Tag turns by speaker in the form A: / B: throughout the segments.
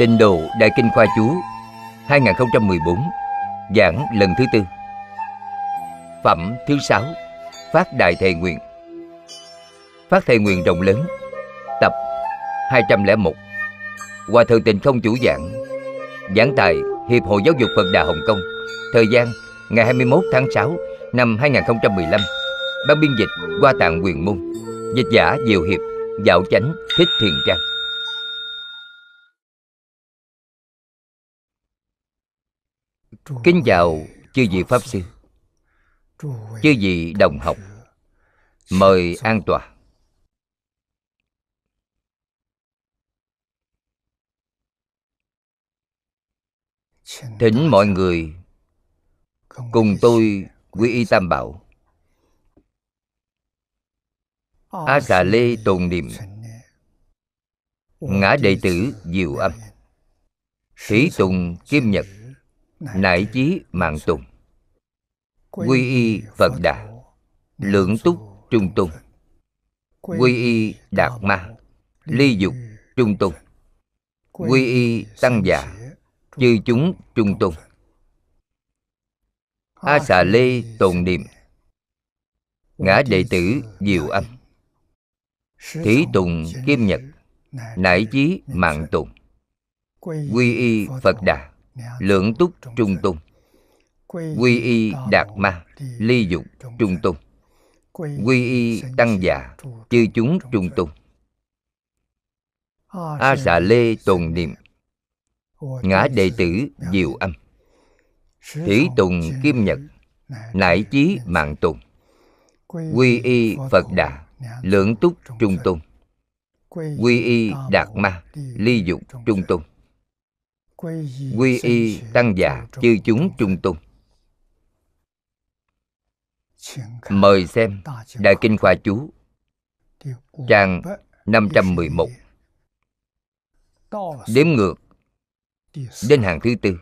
A: Tịnh độ Đại Kinh Khoa Chú 2014 Giảng lần thứ tư. Phẩm thứ sáu, Phát Đại Thề Nguyện. Phát Thề Nguyện rộng lớn, Tập 201 Hòa Thượng Tịnh Không chủ giảng Giảng tại Hiệp hội Giáo dục Phật Đà Hồng Kông, Thời gian ngày 21 tháng 6 năm 2015 Ban biên dịch qua Tạng Quyền Môn, Dịch giả Diệu Hiệp, Dạo Chánh, Thích Thiền Trang. Kính chào chư vị Pháp Sư. Chư vị đồng học Mời an tòa, Thỉnh mọi người Cùng tôi quy y tam bảo A xà lê tồn niệm Ngã đệ tử diệu âm Thủy tùng kim nhật nải chí mạng tùng. Quy y Phật Đà. Lượng túc trung tùng, Quy y Đạt Ma. Ly dục trung tùng, Quy y Tăng Già. Chư chúng trung tùng, A xà lê tồn niệm. Ngã đệ tử diệu âm. Thí tùng kim nhật. Nải chí mạng tùng. Quy y Phật Đà. Lượng túc trung tung Quy y Đạt Ma, Ly dục trung tung Quy y Tăng già, Chư chúng trung tung A xà lê tồn niệm. Ngã đệ tử diệu âm. Thủy tùng kim nhật, Nải chí mạng tùng Quy y Phật Đà Lượng túc trung tung Quy y Đạt Ma, Ly dục trung tung Quy y Tăng già Chư chúng trung tung. Mời xem Đại Kinh Khoa Chú Trang 511 Đếm ngược. Đến hàng thứ tư.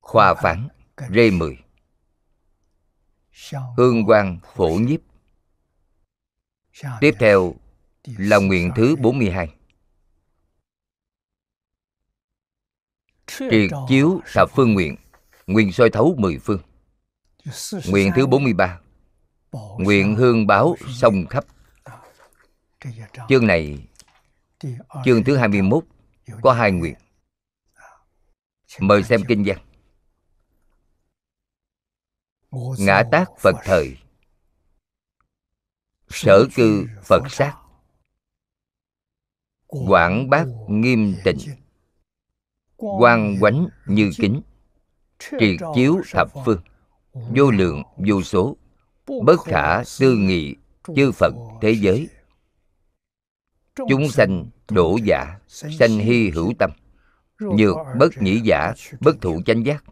A: Khoa phán Rê mười. Hương quang phổ nhiếp. Tiếp theo là nguyện thứ 42 Triệt chiếu thập phương nguyện Nguyện soi thấu mười phương. Nguyện thứ 43 Nguyện hương báo sông khắp. Chương này Chương thứ 21 Có hai nguyện. Mời xem kinh văn. Ngã tác Phật thời. Sở cư Phật sát. Quảng bác nghiêm tịnh Quang quánh như kính. Triệt chiếu thập phương. Vô lượng vô số. Bất khả tư nghị chư Phật thế giới. Chúng sanh đổ giả Sanh hy hữu tâm. Nhược bất nhĩ giả Bất thụ chánh giác.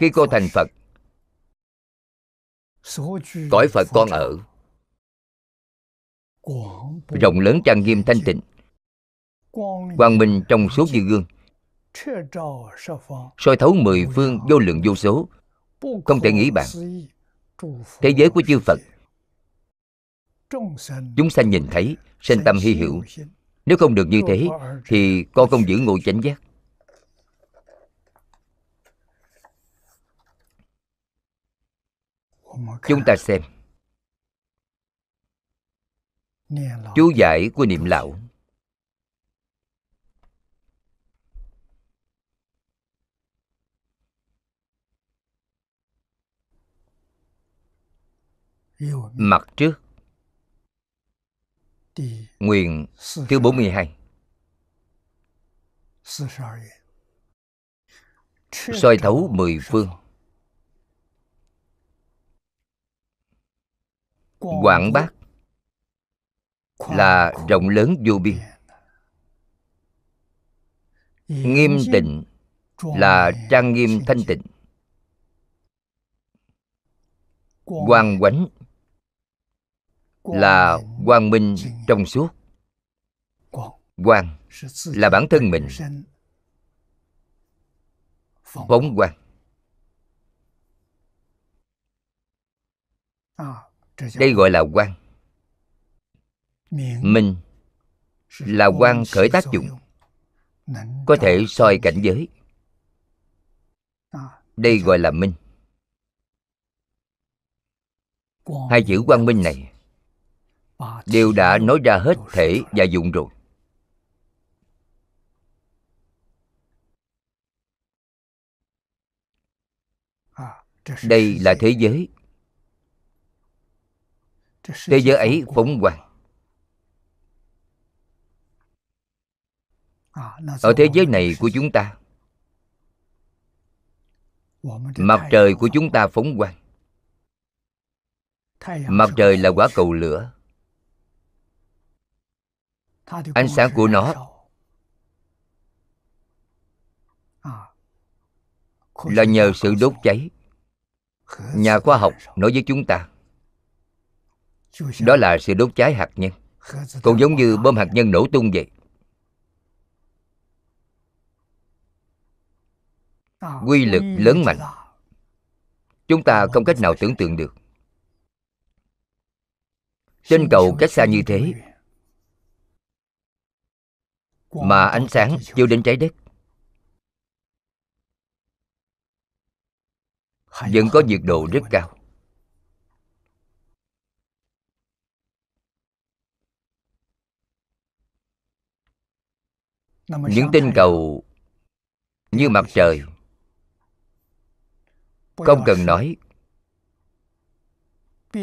A: Khi cô thành Phật. Cõi Phật con ở Rộng lớn trang nghiêm thanh tịnh. Quang minh trong suốt như gương. Soi thấu mười phương vô lượng vô số. Không thể nghĩ bạn Thế giới của chư Phật. Chúng sanh nhìn thấy, Sinh tâm hy hữu. Nếu không được như thế, Thì con không giữ ngộ chánh giác. Chúng ta xem. Chú giải của niệm lão. Mặt trước. Nguyện thứ 42 soi thấu mười phương. Quảng bác là rộng lớn vô biên. Nghiêm tịnh là trang nghiêm thanh tịnh. Quang quánh là quang minh trong suốt. Quang là bản thân mình. Phóng quang. Đây gọi là quang minh là quan khởi tác dụng. có thể soi cảnh giới. Đây gọi là minh hai chữ quang minh này đều đã nói ra hết thể và dụng rồi. Đây là thế giới. Thế giới ấy phóng quang ở thế giới này của chúng ta mặt trời của chúng ta phóng quang. Mặt trời là quả cầu lửa. Ánh sáng của nó là nhờ sự đốt cháy. Nhà khoa học nói với chúng ta đó là sự đốt cháy hạt nhân. Cũng giống như bom hạt nhân nổ tung vậy quy lực lớn mạnh. chúng ta không cách nào tưởng tượng được. Trên cầu cách xa như thế mà ánh sáng chiếu đến trái đất. Vẫn có nhiệt độ rất cao. Những tinh cầu như mặt trời không cần nói.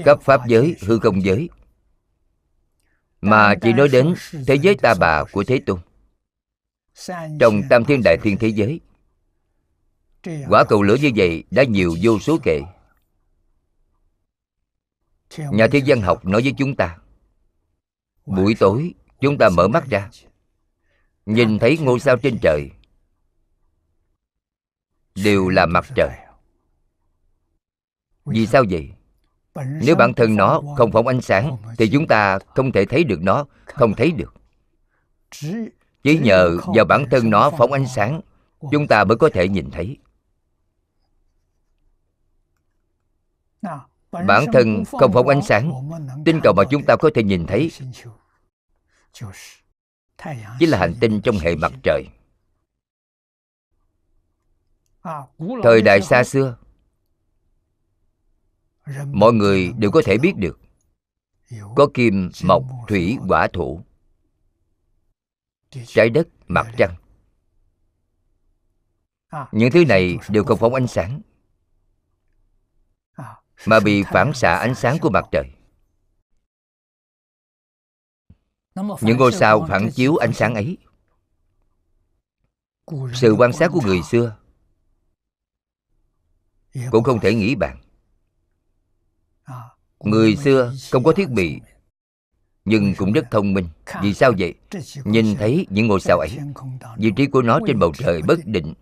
A: Cấp pháp giới hư không giới. Mà chỉ nói đến thế giới ta bà của thế tôn. Trong tam thiên đại thiên thế giới quả cầu lửa như vậy đã nhiều vô số kệ nhà thiên văn học nói với chúng ta buổi tối chúng ta mở mắt ra nhìn thấy ngôi sao trên trời đều là mặt trời vì sao? vậy? Nếu bản thân nó không phóng ánh sáng thì chúng ta không thể thấy được nó không thấy được. Chỉ nhờ vào bản thân nó phóng ánh sáng chúng ta mới có thể nhìn thấy. Bản thân không phóng ánh sáng tinh cầu mà chúng ta có thể nhìn thấy. chính là hành tinh trong hệ mặt trời. Thời đại xa xưa mọi người đều có thể biết được có kim mộc thủy hỏa thổ trái đất mặt trăng. Những thứ này đều không phóng ánh sáng. Mà bị phản xạ ánh sáng của mặt trời. Những ngôi sao phản chiếu ánh sáng ấy. Sự quan sát của người xưa cũng không thể nghĩ bạn người xưa không có thiết bị, nhưng cũng rất thông minh. Vì sao vậy? Nhìn thấy những ngôi sao ấy, vị trí của nó trên bầu trời bất định.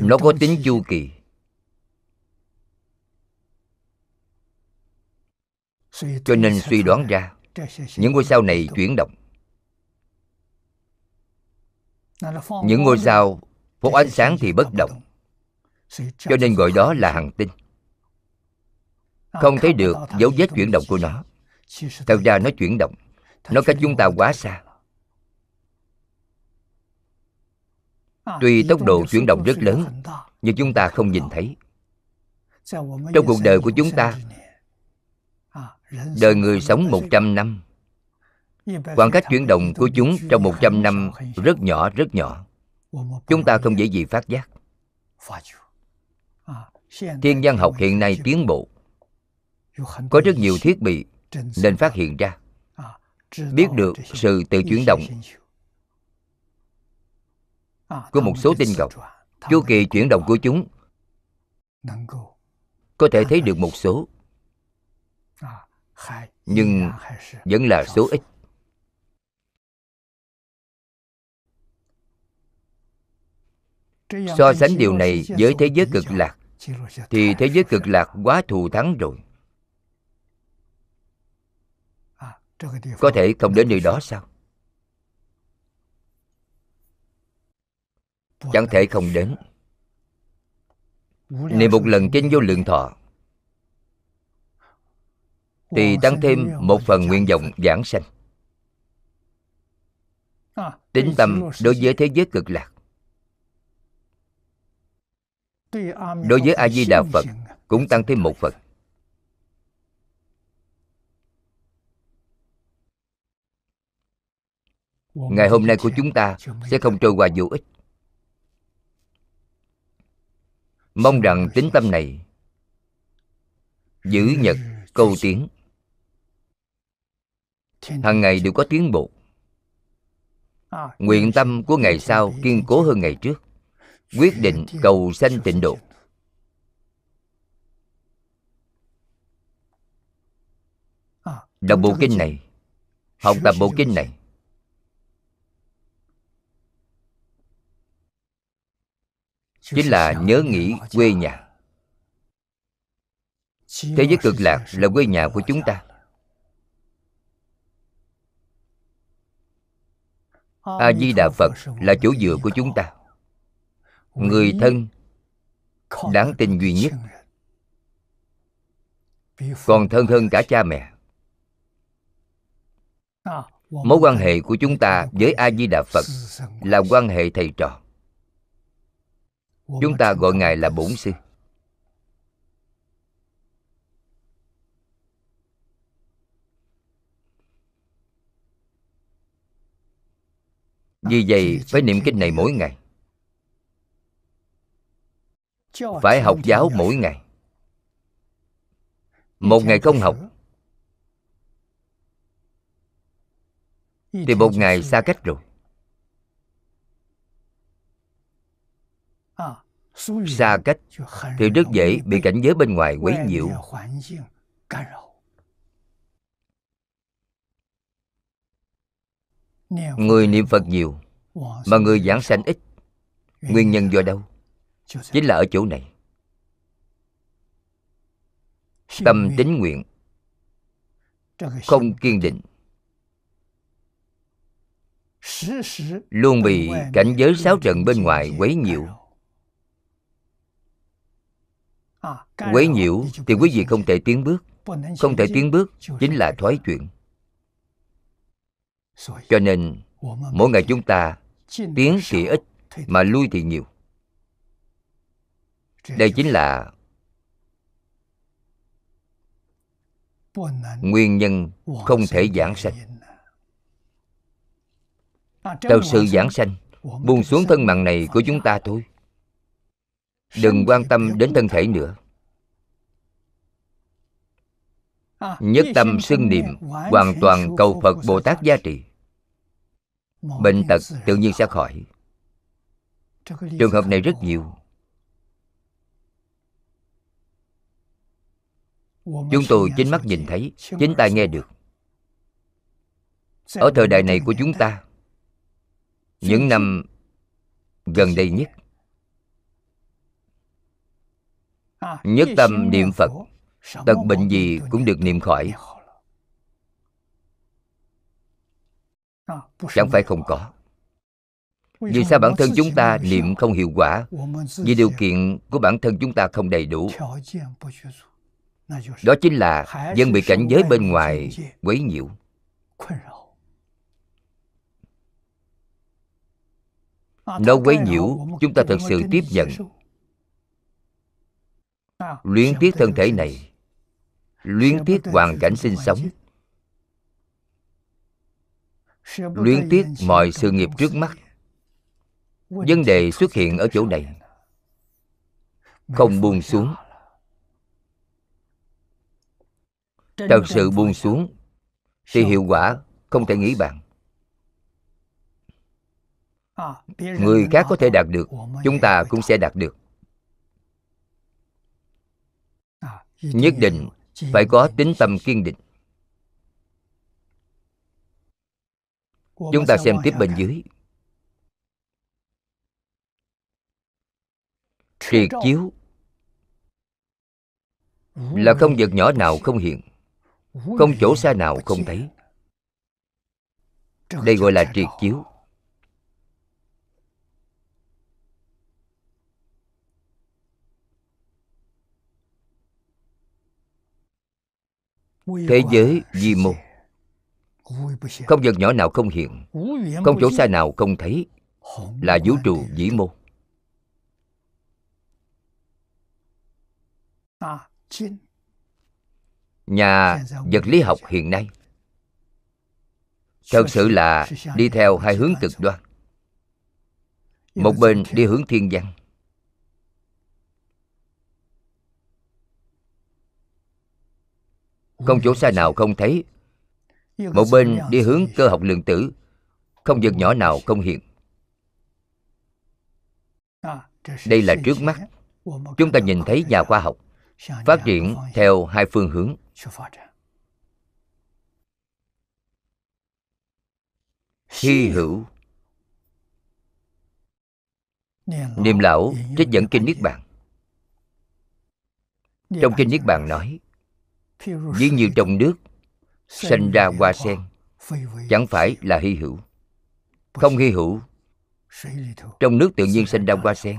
A: Nó có tính chu kỳ. Cho nên suy đoán ra, những ngôi sao này chuyển động. Những ngôi sao phóng ánh sáng thì bất động. Cho nên gọi đó là hành tinh. Không thấy được dấu vết chuyển động của nó. Thật ra nó chuyển động. Nó cách chúng ta quá xa. Tuy tốc độ chuyển động rất lớn, nhưng chúng ta không nhìn thấy. Trong cuộc đời của chúng ta, đời người sống 100 năm, khoảng cách chuyển động của chúng trong 100 năm rất nhỏ rất nhỏ chúng ta không dễ gì phát giác. Thiên văn học hiện nay tiến bộ. Có rất nhiều thiết bị nên phát hiện ra. Biết được sự tự chuyển động của một số tinh cầu. Chu kỳ chuyển động của chúng có thể thấy được một số, nhưng vẫn là số ít. So sánh điều này với thế giới cực lạc thì thế giới cực lạc quá thù thắng rồi. Có thể không đến nơi đó sao? Chẳng thể không đến. Niệm một lần kinh vô lượng thọ thì tăng thêm một phần nguyện vọng giảng sanh. Tính tâm đối với thế giới cực lạc đối với a di đà phật cũng tăng thêm một phần ngày hôm nay của chúng ta sẽ không trôi qua vô ích. Mong rằng tính tâm này giữ nhật câu tiếng. Hàng ngày đều có tiến bộ. Nguyện tâm của ngày sau kiên cố hơn ngày trước quyết định cầu sanh tịnh độ. đọc bộ kinh này học tập bộ kinh này. Chính là nhớ nghĩ quê nhà. Thế giới cực lạc là quê nhà của chúng ta. a di đà phật là chỗ dựa của chúng ta người thân đáng tin duy nhất. còn thân hơn cả cha mẹ. Mối quan hệ của chúng ta với a di đà phật là quan hệ thầy trò. Chúng ta gọi ngài là bổn sư. Vì vậy phải niệm kinh này mỗi ngày phải học giáo mỗi ngày. Một ngày không học. Thì một ngày xa cách rồi. Xa cách thì rất dễ bị cảnh giới bên ngoài quấy nhiễu. người niệm phật nhiều mà người giảng sanh ít. Nguyên nhân do đâu chính là ở chỗ này. Tâm tín nguyện. Không kiên định. Luôn bị cảnh giới sáu trận bên ngoài quấy nhiễu. quấy nhiễu thì quý vị không thể tiến bước. Không thể tiến bước chính là thoái chuyện. Cho nên mỗi ngày chúng ta tiến thì ít mà lui thì nhiều đây chính là nguyên nhân không thể giảng sanh. thật sự giảng sanh buông xuống thân mạng này của chúng ta thôi. đừng quan tâm đến thân thể nữa. nhất tâm xưng niệm hoàn toàn cầu phật bồ tát gia trì bệnh tật tự nhiên sẽ khỏi. trường hợp này rất nhiều chúng tôi chính mắt nhìn thấy chính tai nghe được. Ở thời đại này của chúng ta. những năm gần đây nhất nhất tâm niệm phật tật bệnh gì cũng được niệm khỏi. Chẳng phải không có. Vì sao bản thân chúng ta niệm không hiệu quả? Vì điều kiện của bản thân chúng ta không đầy đủ đó chính là dân bị cảnh giới bên ngoài quấy nhiễu. Nó quấy nhiễu chúng ta thật sự tiếp nhận. luyến tiếc thân thể này. Luyến tiếc hoàn cảnh sinh sống. luyến tiếc mọi sự nghiệp trước mắt. vấn đề xuất hiện ở chỗ này. không buông xuống thật sự buông xuống. Thì hiệu quả không thể nghĩ bàn người khác có thể đạt được chúng ta cũng sẽ đạt được. Nhất định phải có tính tâm kiên định. Chúng ta xem tiếp bên dưới. Triệt chiếu. Là không vật nhỏ nào không hiện không chỗ xa nào không thấy. Đây gọi là triệt chiếu. Thế giới di mô. Không vật nhỏ nào không hiện. Không chỗ xa nào không thấy. Là vũ trụ vĩ mô nhà vật lý học hiện nay. Thật sự là đi theo hai hướng cực đoan. Một bên đi hướng thiên văn. Không chỗ xa nào không thấy. Một bên đi hướng cơ học lượng tử. Không vật nhỏ nào không hiện. Đây là trước mắt. Chúng ta nhìn thấy nhà khoa học phát triển theo hai phương hướng hy hữu. Niệm lão trích dẫn kinh niết bàn. Trong kinh niết bàn nói ví như trong nước sinh ra hoa sen chẳng phải là hy hữu. Không hy hữu. Trong nước tự nhiên sinh ra hoa sen.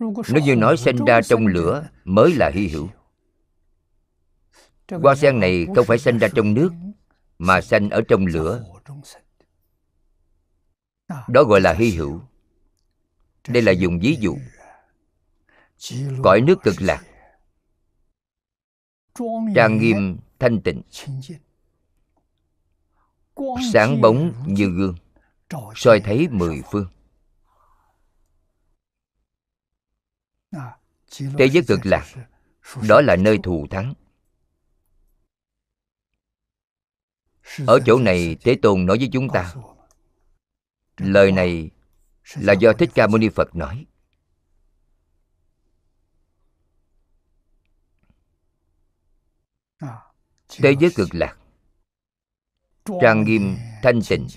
A: nếu như nói sinh ra trong lửa mới là hy hữu hoa sen này không phải sinh ra trong nước mà sanh ở trong lửa. Đó gọi là hy hữu. Đây là dùng ví dụ. Cõi nước cực lạc. trang nghiêm thanh tịnh. Sáng bóng như gương. Soi thấy mười phương. Thế giới cực lạc. đó là nơi thù thắng ở chỗ này thế tôn nói với chúng ta, lời này là do thích ca mâu ni phật nói. Thế giới cực lạc, trang nghiêm thanh tịnh,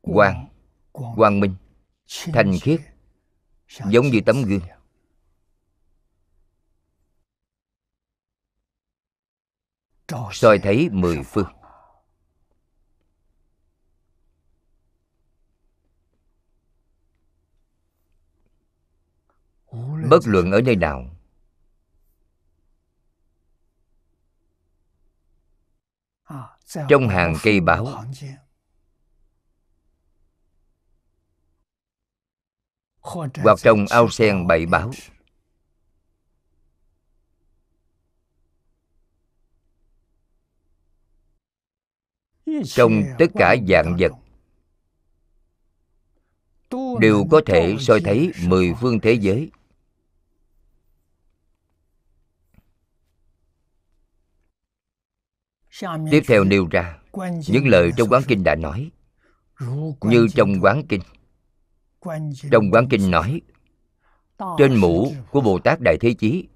A: quang quang minh, thanh khiết, giống như tấm gương. Soi thấy mười phương. Bất luận ở nơi nào. Trong hàng cây báo hoặc trong ao sen bảy báo trong tất cả dạng vật đều có thể soi thấy mười phương thế giới. Tiếp theo nêu ra những lời trong quán kinh đã nói. Như trong quán kinh. Trong quán kinh nói trên mũ của bồ tát đại thế chí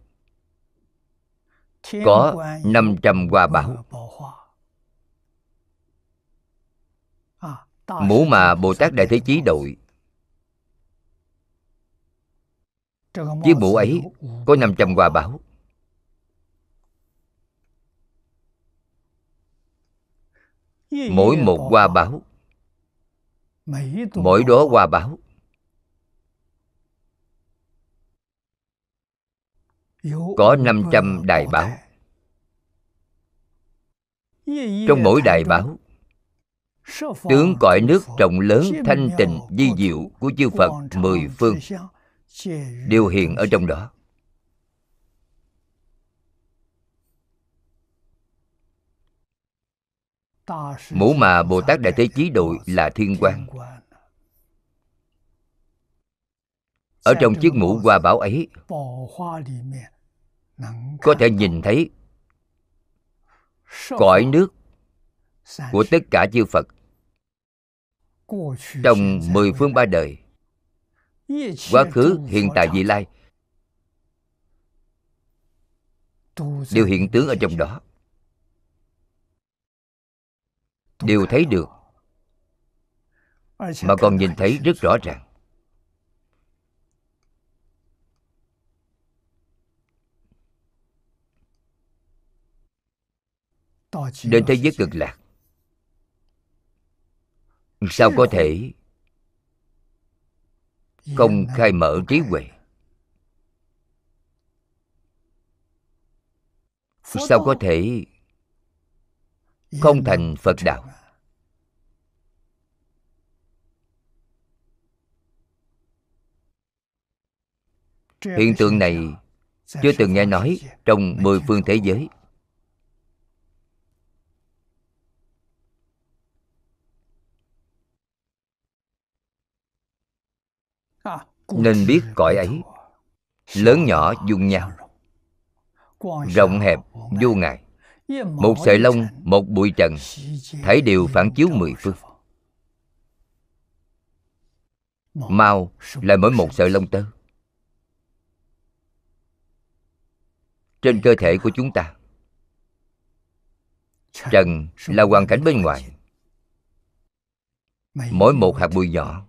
A: có 500 hoa bảo mũ mà bồ tát đại thế chí đội. Chiếc mũ ấy có 500 hoa bảo. Mỗi một hoa báo mỗi đó hoa báo có 500 đài báo trong mỗi đài báo tướng cõi nước rộng lớn thanh tịnh di diệu của chư phật mười phương đều hiện ở trong đó. Mũ mà bồ tát đại thế chí đội là thiên quan ở trong chiếc mũ hoa bảo ấy có thể nhìn thấy cõi nước của tất cả chư phật. Trong mười phương ba đời quá khứ hiện tại vị lai đều hiện tướng ở trong đó. đều thấy được mà còn nhìn thấy rất rõ ràng. Đến thế giới cực lạc sao có thể? Không khai mở trí huệ. Sao có thể? Không thành phật đạo. hiện tượng này chưa từng nghe nói trong mười phương thế giới nên biết cõi ấy lớn nhỏ dung nhau rộng hẹp vô ngại một sợi lông một bụi trần thấy đều phản chiếu mười phương. Mau là mỗi một sợi lông tơ. trên cơ thể của chúng ta trần là hoàn cảnh bên ngoài. Mỗi một hạt bụi nhỏ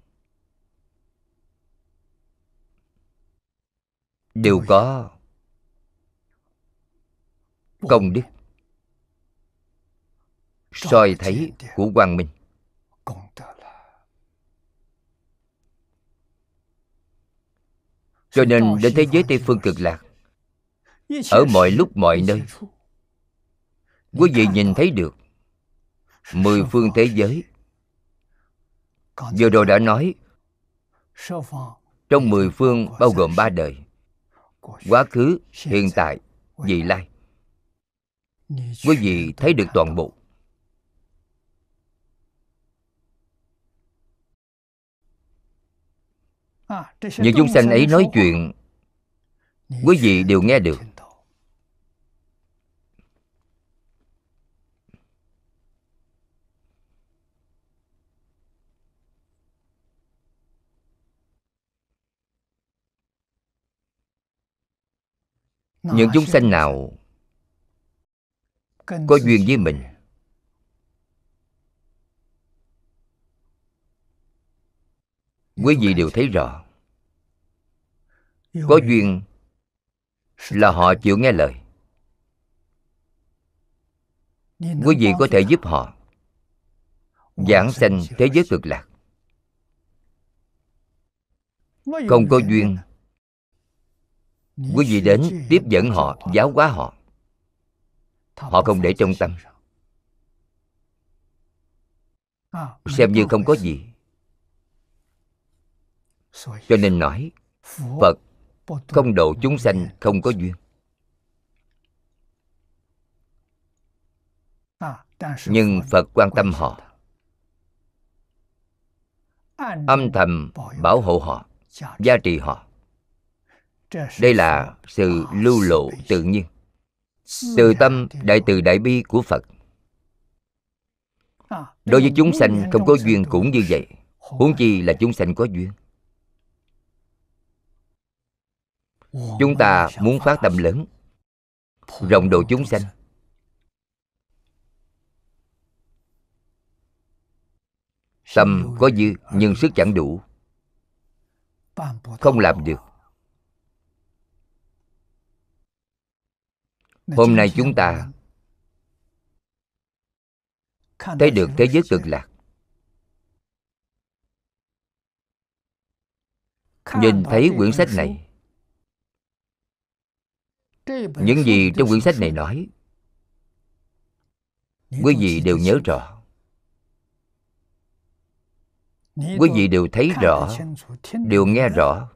A: đều có. Công đức. Soi thấy của quang minh. Cho nên đến thế giới tây phương cực lạc ở mọi lúc mọi nơi quý vị nhìn thấy được mười phương thế giới. Vừa rồi đã nói trong mười phương bao gồm ba đời quá khứ hiện tại vị lai. Quý vị thấy được toàn bộ. Những chúng sanh ấy nói chuyện. Quý vị đều nghe được những chúng sanh nào có duyên với mình quý vị đều thấy rõ. Có duyên là họ chịu nghe lời. Quý vị có thể giúp họ giảng sanh thế giới cực lạc. Không có duyên quý vị đến tiếp dẫn họ, giáo hóa họ. Họ không để trong tâm. Xem như không có gì. Cho nên nói, phật không độ chúng sanh, không có duyên. Nhưng phật quan tâm họ. Âm thầm bảo hộ họ, gia trì họ đây là sự lưu lộ tự nhiên. Từ tâm đại từ đại bi của phật. Đối với chúng sanh không có duyên cũng như vậy. Huống chi là chúng sanh có duyên. Chúng ta muốn phát tâm lớn, rộng độ chúng sanh. Tâm có dư nhưng sức chẳng đủ. Không làm được. Hôm nay chúng ta thấy được thế giới cực lạc. Nhìn thấy quyển sách này. những gì trong quyển sách này nói quý vị đều nhớ rõ. Quý vị đều thấy rõ đều nghe rõ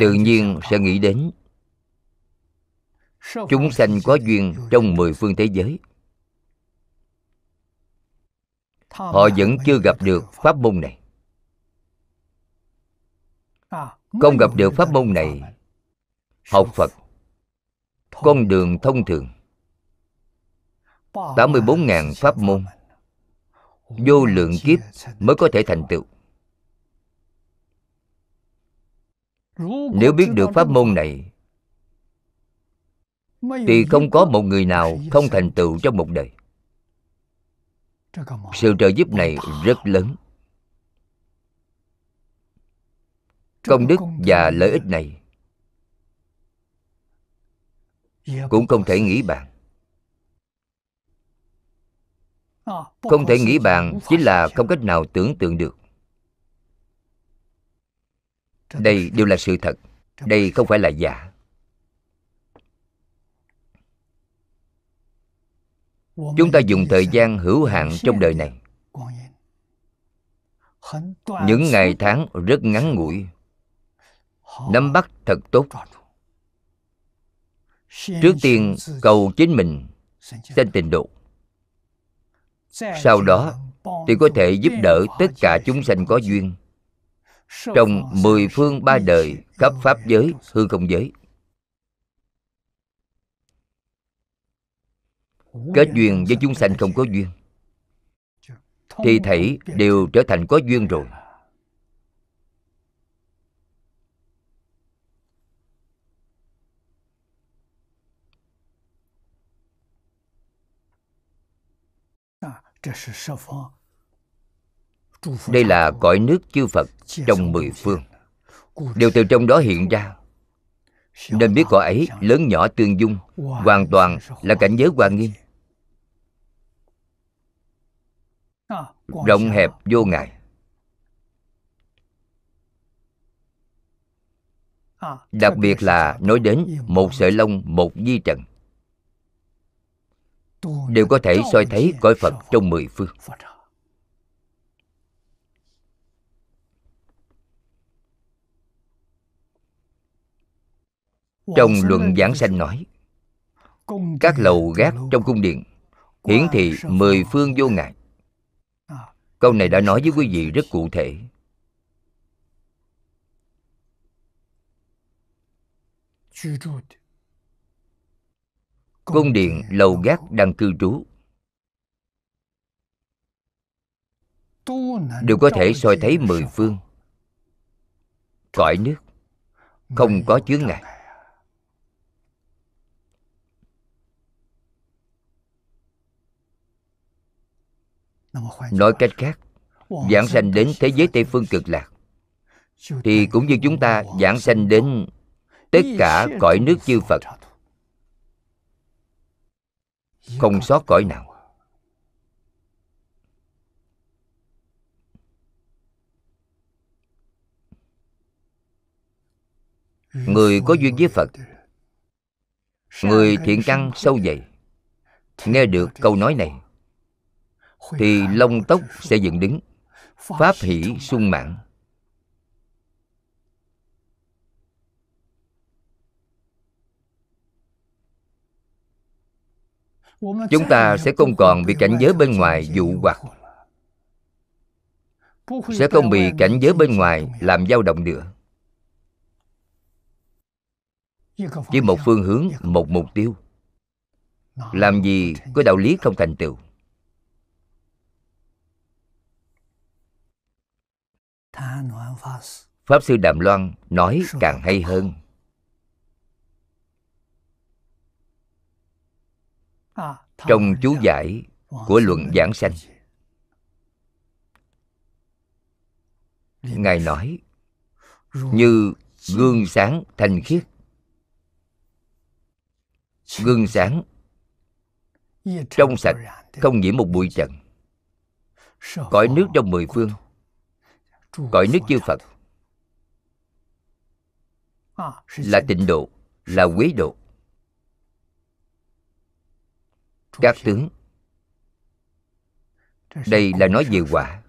A: tự nhiên sẽ nghĩ đến. chúng sanh có duyên trong mười phương thế giới. Họ vẫn chưa gặp được pháp môn này. Không gặp được pháp môn này học phật con đường thông thường. 84.000 pháp môn. Vô lượng kiếp mới có thể thành tựu Nếu biết được pháp môn này, Thì không có một người nào không thành tựu trong một đời. Sự trợ giúp này rất lớn. Công đức và lợi ích này Cũng không thể nghĩ bàn. Không thể nghĩ bàn chính là không cách nào tưởng tượng được đây đều là sự thật. Đây không phải là giả. Chúng ta dùng thời gian hữu hạn trong đời này. những ngày tháng rất ngắn ngủi. nắm bắt thật tốt. trước tiên cầu chính mình sanh tịnh độ. Sau đó thì có thể giúp đỡ tất cả chúng sanh có duyên trong mười phương ba đời khắp pháp giới hư không giới. Kết duyên với chúng sanh không có duyên. Thì thảy đều trở thành có duyên rồi đây là cõi nước chư phật trong mười phương. đều từ trong đó hiện ra. Nên biết cõi ấy lớn nhỏ tương dung hoàn toàn là cảnh giới hoa nghiêm. Rộng hẹp vô ngại. Đặc biệt là nói đến một sợi lông một di trần. Đều có thể soi thấy cõi phật trong mười phương trong luận giảng sanh nói các lầu gác trong cung điện hiển thị mười phương vô ngại câu này đã nói với quý vị rất cụ thể. Cung điện lầu gác đang cư trú. Đều có thể soi thấy mười phương. Cõi nước không có chướng ngại nói cách khác, giảng sanh đến thế giới tây phương cực lạc, thì cũng như chúng ta giảng sanh đến tất cả cõi nước chư phật. Không sót cõi nào. Người có duyên với phật, người thiện căn sâu dày, nghe được câu nói này thì lông tóc sẽ dựng đứng. Pháp hỷ sung mãn. Chúng ta sẽ không còn bị cảnh giới bên ngoài dụ hoặc. Sẽ không bị cảnh giới bên ngoài làm dao động nữa. Chỉ một phương hướng, một mục tiêu. Làm gì có đạo lý không thành tựu? Pháp sư đàm loan nói càng hay hơn. Trong chú giải của luận giảng sanh, ngài nói, như gương sáng thanh khiết. Gương sáng trong sạch không nhiễm một bụi trần. Cõi nước trong mười phương cõi nước chư phật. Là tịnh độ, là quế độ. Các tướng. Đây là nói về quả.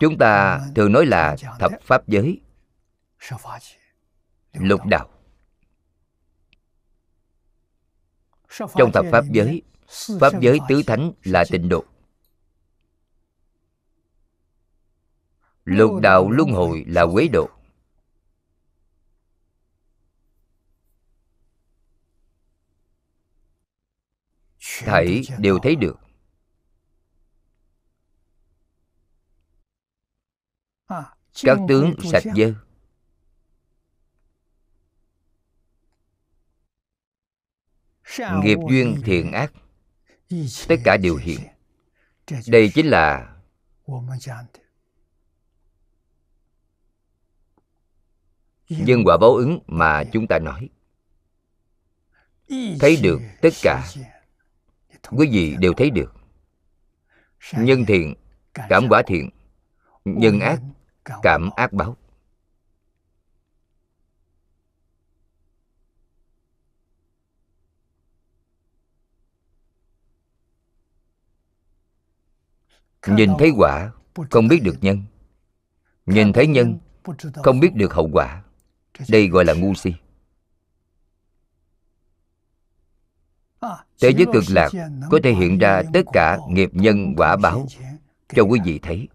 A: Chúng ta thường nói là thập pháp giới. Lục đạo. Trong thập pháp giới pháp giới tứ thánh là tịnh độ. Lục đạo luân hồi là quế độ. thảy đều thấy được. Các tướng sạch dơ. Nghiệp duyên thiện ác. tất cả đều hiện. Đây chính là nhân quả báo ứng mà chúng ta nói. Thấy được tất cả quý vị đều thấy được. Nhân thiện cảm quả thiện nhân ác cảm ác báo. Nhìn thấy quả không biết được nhân. Nhìn thấy nhân không biết được hậu quả đây gọi là ngu si. Thế giới cực lạc có thể hiện ra tất cả nghiệp nhân quả báo cho quý vị thấy.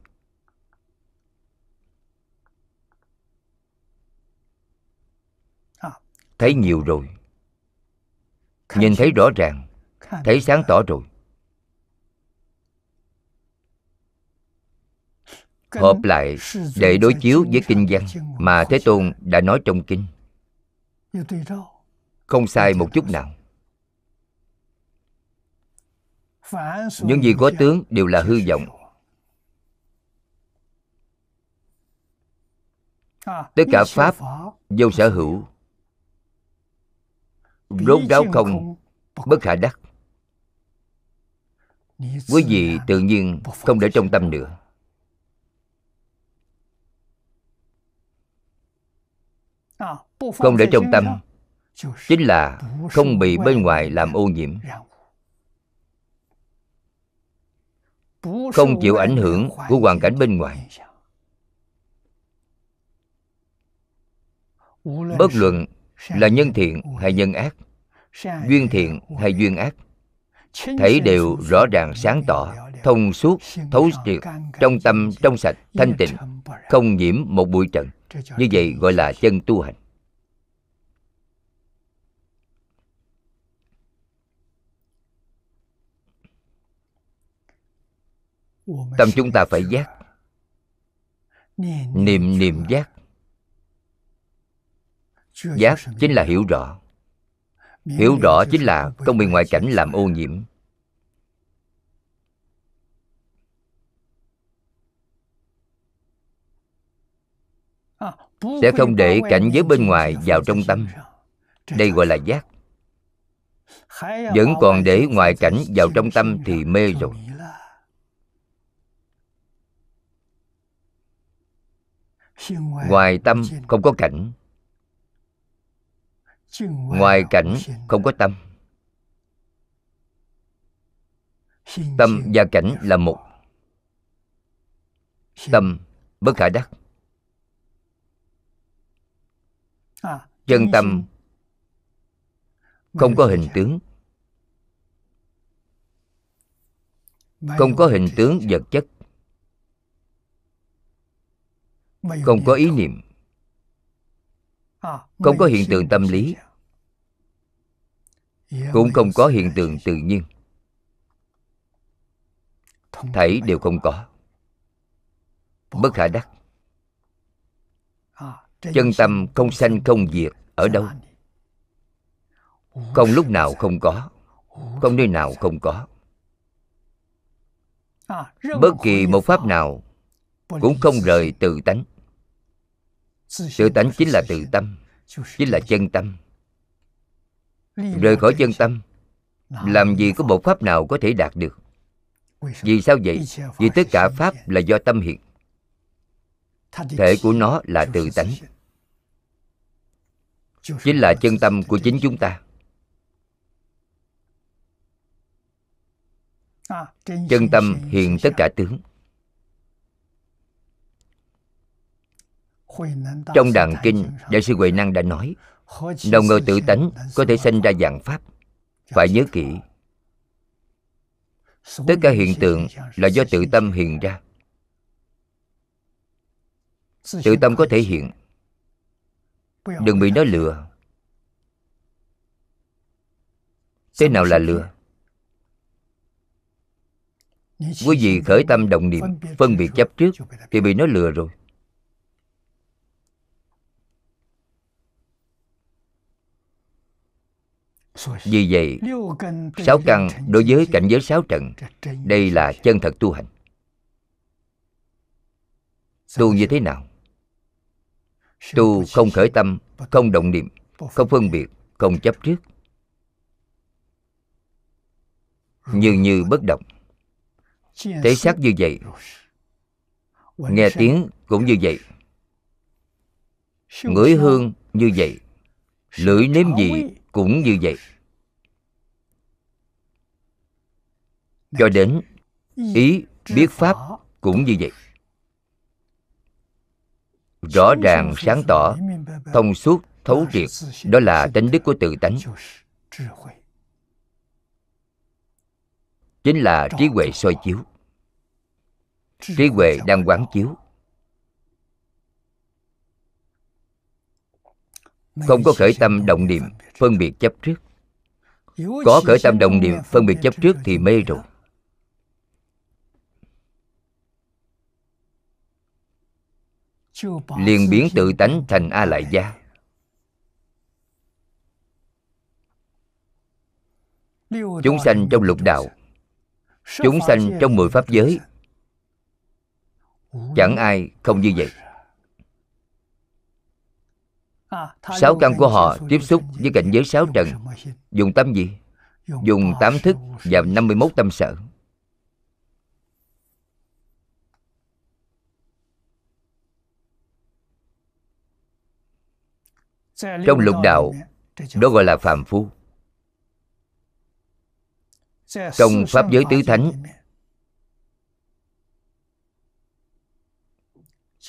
A: Thấy nhiều rồi. Nhìn thấy rõ ràng. thấy sáng tỏ rồi hợp lại để đối chiếu với kinh văn mà thế tôn đã nói trong kinh. Không sai một chút nào. Những gì có tướng đều là hư vọng. tất cả pháp vô sở hữu. Rốt ráo không bất khả đắc. Quý vị tự nhiên không để trong tâm nữa không để trong tâm. chính là không bị bên ngoài làm ô nhiễm. không chịu ảnh hưởng của hoàn cảnh bên ngoài. bất luận là nhân thiện hay nhân ác duyên thiện hay duyên ác thấy đều rõ ràng sáng tỏ thông suốt thấu triệt trong tâm trong sạch thanh tịnh không nhiễm một bụi trần như vậy gọi là chân tu hành. Tâm chúng ta phải giác. niệm niệm giác. Giác chính là hiểu. rõ. Hiểu rõ chính là không bị ngoại cảnh làm ô nhiễm sẽ không để cảnh giới bên ngoài vào trong tâm. đây gọi là giác. Vẫn còn để ngoại cảnh vào trong tâm thì mê rồi. ngoài tâm không có cảnh. Ngoài cảnh không có tâm. Tâm và cảnh là một. tâm bất khả đắc chân tâm không có hình tướng. Không có hình tướng vật chất. Không có ý niệm. Không có hiện tượng tâm lý. Cũng không có hiện tượng tự nhiên. Thảy đều không có. Bất khả đắc chân tâm không sanh không diệt ở đâu? Không lúc nào không có. Không nơi nào không có. Bất kỳ một pháp nào cũng không rời tự tánh. Tự tánh chính là tự tâm chính là chân tâm. Rời khỏi chân tâm làm gì có một pháp nào có thể đạt được? Vì sao vậy? vì tất cả pháp là do tâm hiện thể của nó là tự tánh. chính là chân tâm của chính chúng ta. Chân tâm hiện tất cả tướng. Trong đàn kinh đại sư huệ năng đã nói đồng ngờ tự tánh có thể sinh ra dạng pháp. Phải nhớ kỹ. tất cả hiện tượng là do tự tâm hiện ra tự tâm có thể hiện. đừng bị nó lừa. Thế nào là lừa? Quý vị khởi tâm động niệm phân biệt chấp trước thì bị nó lừa rồi. Vì vậy sáu căn đối với cảnh giới sáu trận đây là chân thật tu hành. Tu như thế nào tu không khởi tâm, không động niệm, không phân biệt, không chấp trước. Như như bất động. Thấy sắc như vậy. Nghe tiếng cũng như vậy. Ngửi hương như vậy. Lưỡi nếm gì cũng như vậy. Cho đến ý, biết pháp cũng như vậy rõ ràng sáng tỏ, thông suốt, thấu triệt, đó là tánh đức của tự tánh. Chính là trí huệ soi chiếu. Trí huệ đang quán chiếu. Không có khởi tâm động niệm, phân biệt chấp trước. Có khởi tâm động niệm, phân biệt chấp trước thì mê rồi. Liền biến tự tánh thành a lại gia. Chúng sanh trong lục đạo. chúng sanh trong mười pháp giới. chẳng ai không như vậy. Sáu căn của họ tiếp xúc với cảnh giới sáu trần. dùng tâm gì? Dùng tám thức và 51 tâm sở trong lục đạo đó gọi là phàm phu. Trong pháp giới tứ thánh,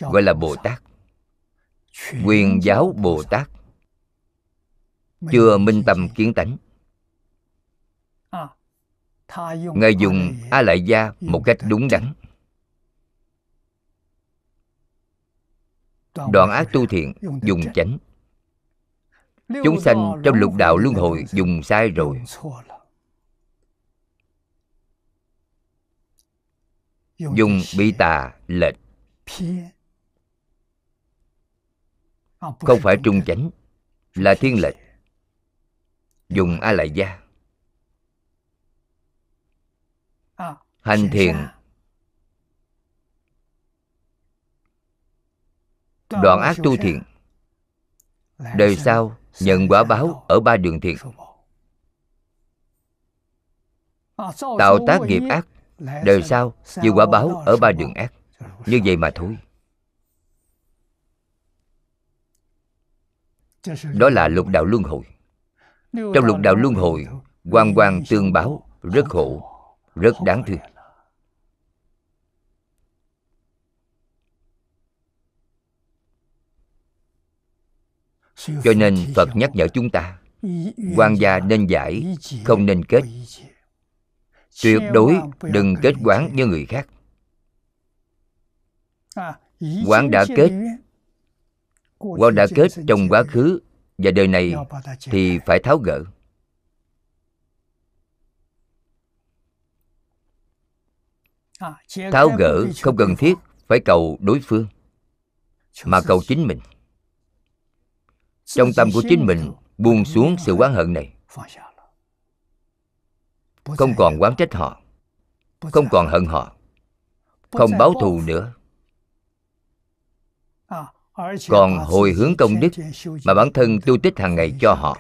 A: gọi là bồ tát. Quyền giáo bồ tát, chưa minh tâm kiến tánh. Ngài dùng a lại gia một cách đúng đắn. Đoạn ác tu thiện, dùng chánh chúng sanh trong lục đạo luân hồi dùng sai rồi. dùng bị tà lệch. Không phải trung chánh là thiên lệch. dùng a lại gia. Hành thiền. đoạn ác tu thiện. Đời sau nhận quả báo ở ba đường thiện tạo tác nghiệp ác. Đời sau chịu quả báo ở ba đường ác. Như vậy mà thôi. Đó là lục đạo luân hồi. Trong lục đạo luân hồi quan quan tương báo rất khổ, rất đáng thương. Cho nên phật nhắc nhở chúng ta quan gia nên giải không nên kết. tuyệt đối đừng kết quán như người khác. Quán đã kết. Quán đã kết trong quá khứ và đời này thì phải tháo gỡ. Tháo gỡ không cần thiết phải cầu đối phương mà cầu chính mình trong tâm của chính mình buông xuống sự oán hận này. Không còn oán trách họ, không còn hận họ, không báo thù nữa. Còn hồi hướng công đức mà bản thân tu tích hàng ngày cho họ.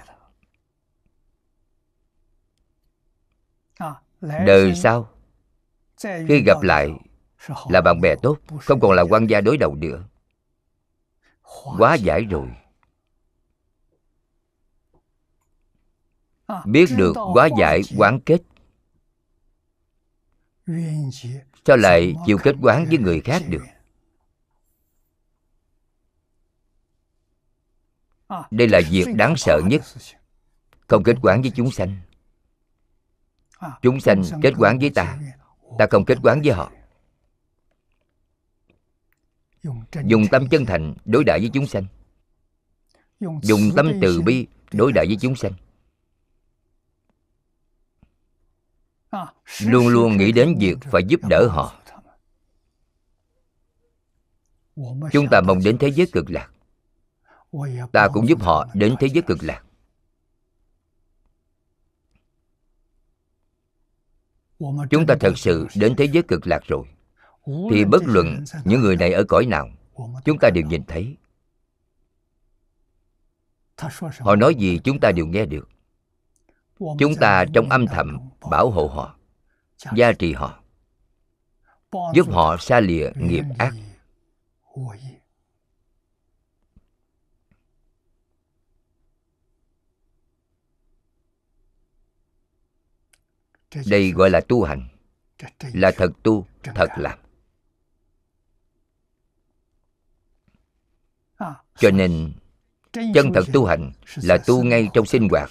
A: Đời sau, khi gặp lại là bạn bè tốt, không còn là quan gia đối đầu nữa. Quá giải rồi. Biết được quá giải quán kết. Sao lại chịu kết quán với người khác được. Đây là việc đáng sợ nhất. không kết quán với chúng sanh. Chúng sanh kết quán với ta. ta không kết quán với họ. Dùng tâm chân thành đối đãi với chúng sanh. Dùng tâm từ bi đối đãi với chúng sanh luôn luôn nghĩ đến việc phải giúp đỡ họ. Chúng ta mong đến thế giới cực lạc. Ta cũng giúp họ đến thế giới cực lạc. Chúng ta thật sự đến thế giới cực lạc rồi. Thì bất luận những người này ở cõi nào chúng ta đều nhìn thấy. Họ nói gì chúng ta đều nghe được chúng ta trong âm thầm bảo hộ họ, gia trì họ, giúp họ xa lìa nghiệp ác. Đây gọi là tu hành, là thật tu, thật làm. Cho nên, chân thật tu hành là tu ngay trong sinh hoạt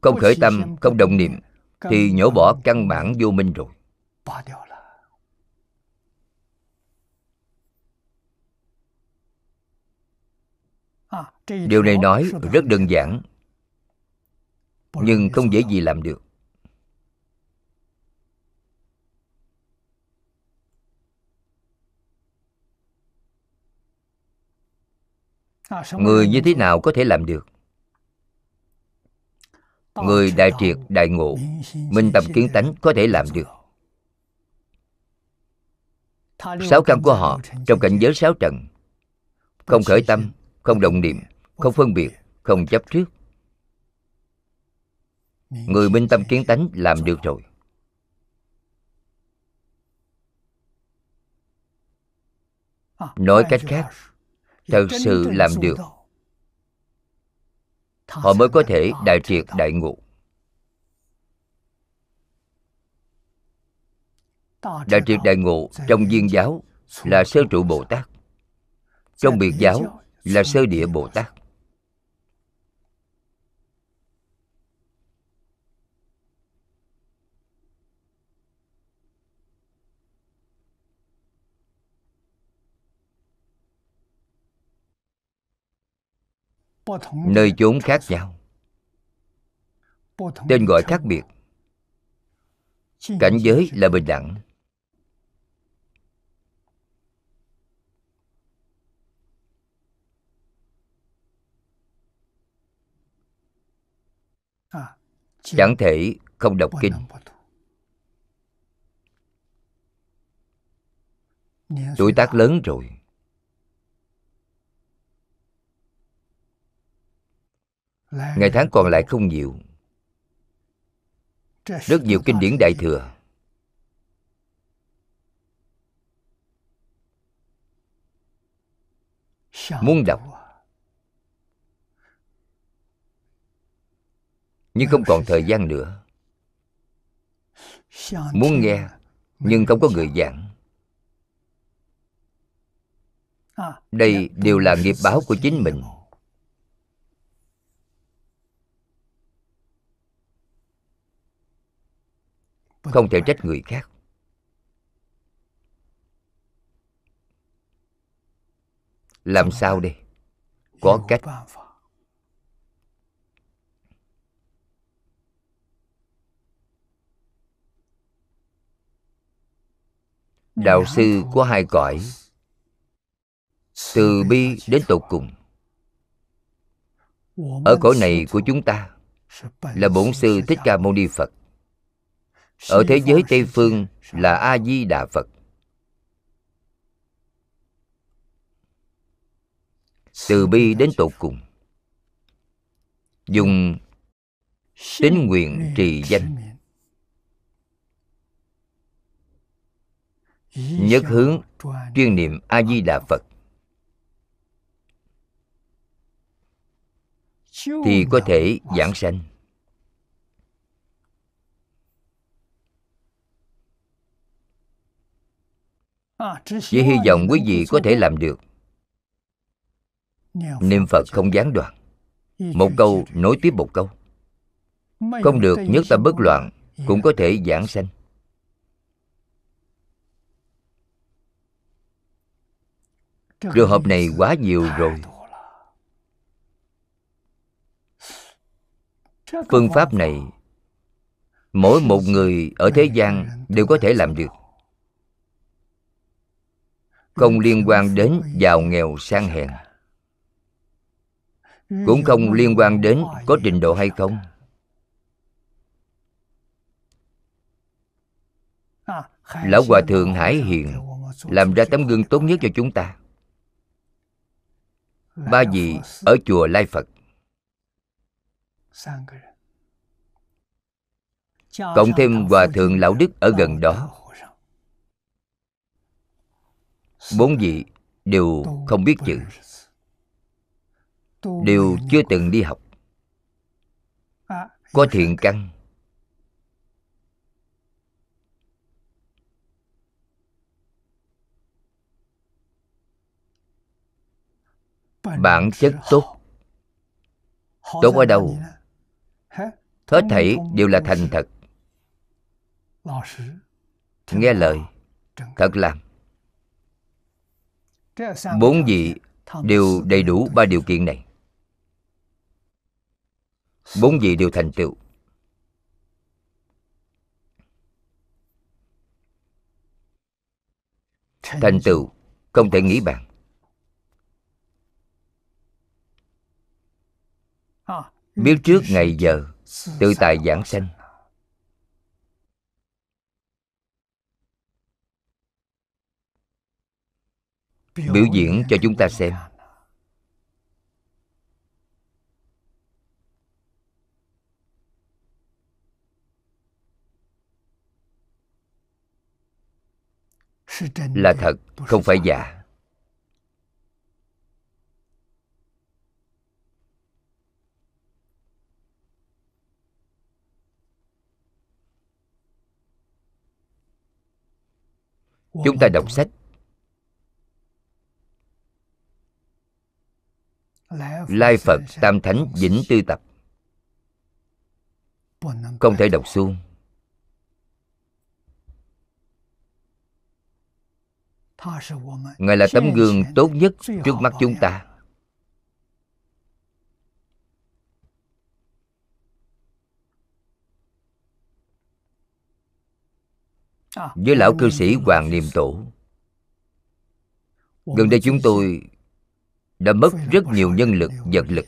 A: không khởi tâm không động niệm thì nhổ bỏ căn bản vô minh rồi. Điều này nói rất đơn giản. nhưng không dễ gì làm được. Người như thế nào có thể làm được người đại triệt, đại ngộ. Minh tâm kiến tánh có thể làm được. Sáu căn của họ trong cảnh giới sáu trần. Không khởi tâm, không động niệm, không phân biệt, không chấp trước. Người minh tâm kiến tánh làm được rồi. Nói cách khác, thật sự làm được họ mới có thể đại triệt đại ngộ. Đại triệt đại ngộ trong viên giáo là sơ trụ bồ tát. Trong biệt giáo là sơ địa bồ tát nơi chốn khác nhau. Tên gọi khác biệt. Cảnh giới là bình đẳng. chẳng thể không đọc kinh. Tuổi tác lớn rồi ngày tháng còn lại không nhiều. Rất nhiều kinh điển đại thừa. Muốn đọc. nhưng không còn thời gian nữa. Muốn nghe nhưng không có người giảng. Đây đều là nghiệp báo của chính mình không thể trách người khác. Làm sao đây? Có cách. Đạo sư có hai cõi. Từ bi đến tột cùng. Ở cõi này của chúng ta là bổn sư thích ca mâu ni phật ở thế giới tây phương là a di đà phật. Từ bi đến tột cùng. Dùng tín nguyện trì danh. Nhất hướng chuyên niệm a di đà phật. Thì có thể giảng sanh. Chỉ hy vọng quý vị có thể làm được. Niệm phật không gián đoạn. Một câu nối tiếp một câu. Không được nhất tâm bất loạn cũng có thể giảng sanh. Trường hợp này quá nhiều rồi. phương pháp này mỗi một người ở thế gian đều có thể làm được không liên quan đến giàu nghèo sang hèn. Cũng không liên quan đến có trình độ hay không. Lão hòa thượng hải hiền làm ra tấm gương tốt nhất cho chúng ta. Ba vị ở chùa lai phật. Cộng thêm hòa thượng lão đức ở gần đó bốn vị đều không biết chữ. đều chưa từng đi học. Có thiện căn. Bản chất tốt. tốt ở đâu? hết thảy đều là thành thật. nghe lời. thật. Làm bốn vị đều đầy đủ ba điều kiện này. Bốn vị đều thành tựu. Thành tựu, không thể nghĩ bàn. Biết trước ngày giờ, tự tại giảng sanh biểu diễn cho chúng ta xem. Là thật, không phải giả. Chúng ta đọc sách. Lai phật tam thánh vĩnh tư tập. Không thể đọc xuông ngài là tấm gương tốt nhất trước mắt chúng ta. Với lão cư sĩ hoàng niệm tổ gần đây chúng tôi đã mất rất nhiều nhân lực vật lực.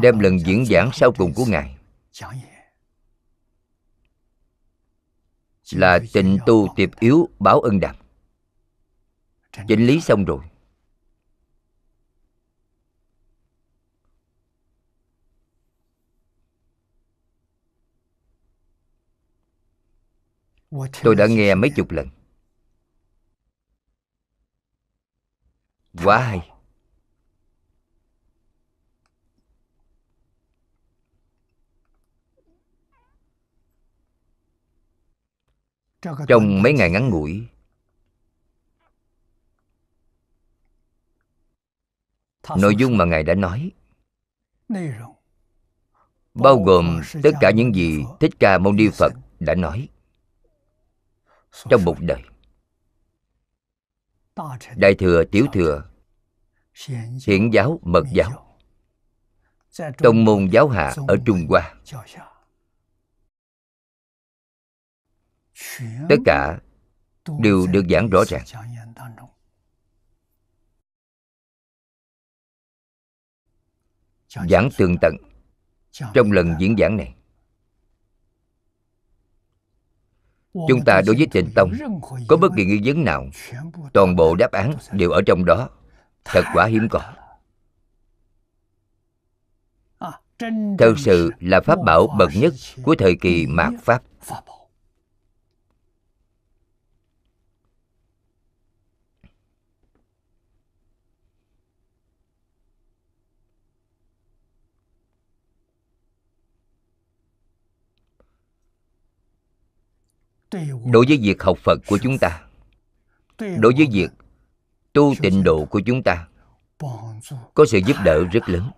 A: Đem lần diễn giảng sau cùng của ngài. là tịnh tu tiệp yếu báo ân đàm. Chỉnh lý xong rồi. Tôi đã nghe mấy chục lần quá hay. Trong mấy ngày ngắn ngủi, nội dung mà ngài đã nói bao gồm tất cả những gì thích ca mâu ni phật đã nói trong một đời đại thừa tiểu thừa. hiển giáo mật giáo. tông môn giáo hạ ở trung hoa. tất cả đều được giảng rõ ràng。giảng tường tận。trong lần diễn giảng này chúng ta đối với tịnh tông, có bất kỳ nghi vấn nào, toàn bộ đáp án đều ở trong đó. Thật quá hiếm có. Thật sự là pháp bảo bậc nhất của thời kỳ mạt pháp. Đối với việc học phật của chúng ta đối với việc tu tịnh độ của chúng ta có sự giúp đỡ rất lớn.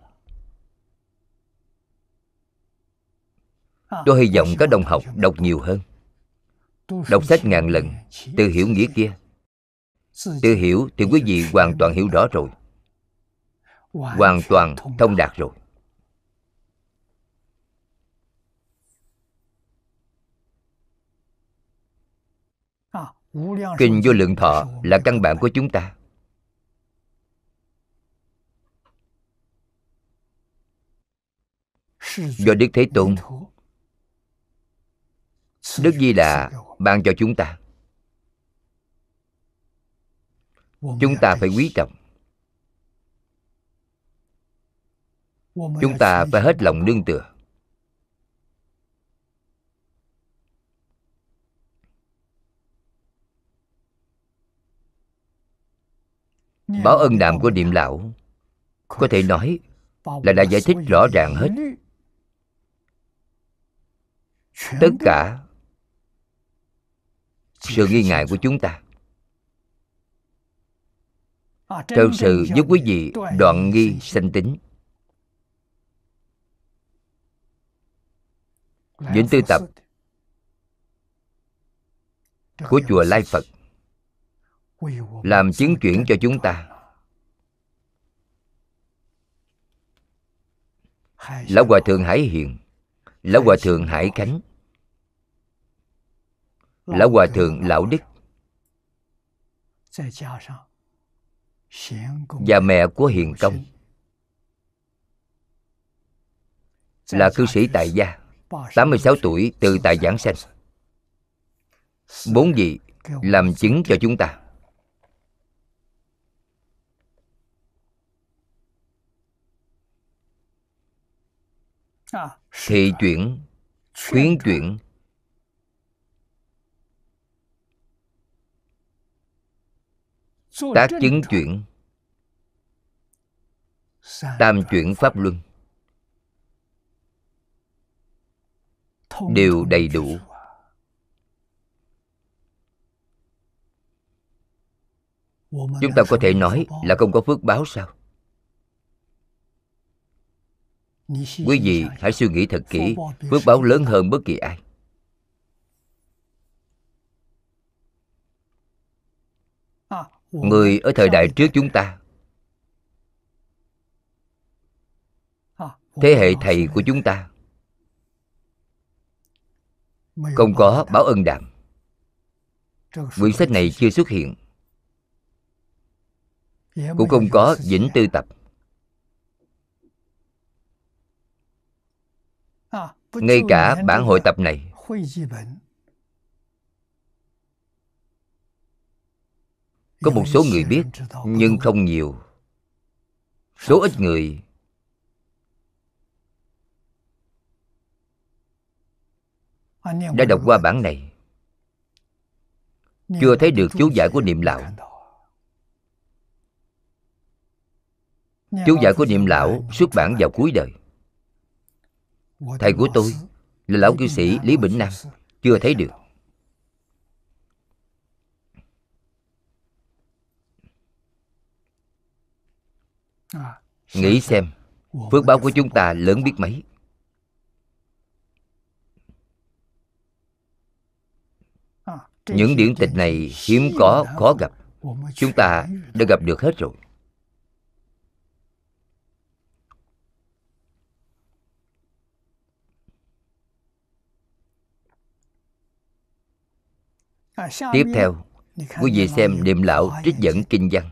A: Tôi hy vọng các đồng học đọc nhiều hơn. Đọc sách ngàn lần tự hiểu nghĩa kia. Tự hiểu thì quý vị hoàn toàn hiểu rõ rồi. Hoàn toàn thông đạt rồi kinh vô lượng thọ là căn bản của chúng ta. Do đức thế tôn đức di đà ban cho chúng ta. Chúng ta phải quý trọng. Chúng ta phải hết lòng nương tựa báo ân đạm của niệm lão. Có thể nói là đã giải thích rõ ràng hết. Tất cả sự nghi ngại của chúng ta. Thật sự giúp quý vị đoạn nghi sanh tính. Những Tư Tập của chùa Lai Phật làm chứng chuyển cho chúng ta. lão hòa thượng hải hiền lão hòa thượng hải khánh lão hòa thượng lão đức và mẹ của hiền công là cư sĩ tại gia 86 tuổi từ tại giảng sanh. Bốn vị làm chứng cho chúng ta thị chuyển khuyến chuyển tác chứng chuyển tam chuyển pháp luân. Đều đầy đủ. Chúng ta có thể nói là không có phước báo sao quý vị hãy suy nghĩ thật kỹ phước báo lớn hơn bất kỳ ai. Người ở thời đại trước chúng ta. Thế hệ thầy của chúng ta. Không có báo ân đạm. Quyển sách này chưa xuất hiện. Cũng không có vĩnh tư tập ngay cả bản hội tập này. có một số người biết nhưng không nhiều. Số ít người. Đã đọc qua bản này. Chưa thấy được chú giải của niệm lão. Chú giải của niệm lão xuất bản vào cuối đời thầy của tôi là lão cư sĩ lý bỉnh nam chưa thấy được. Nghĩ xem phước báo của chúng ta lớn biết mấy? Những điển tịch này hiếm có khó gặp. Chúng ta đã gặp được hết rồi tiếp theo quý vị xem niệm lão trích dẫn kinh văn.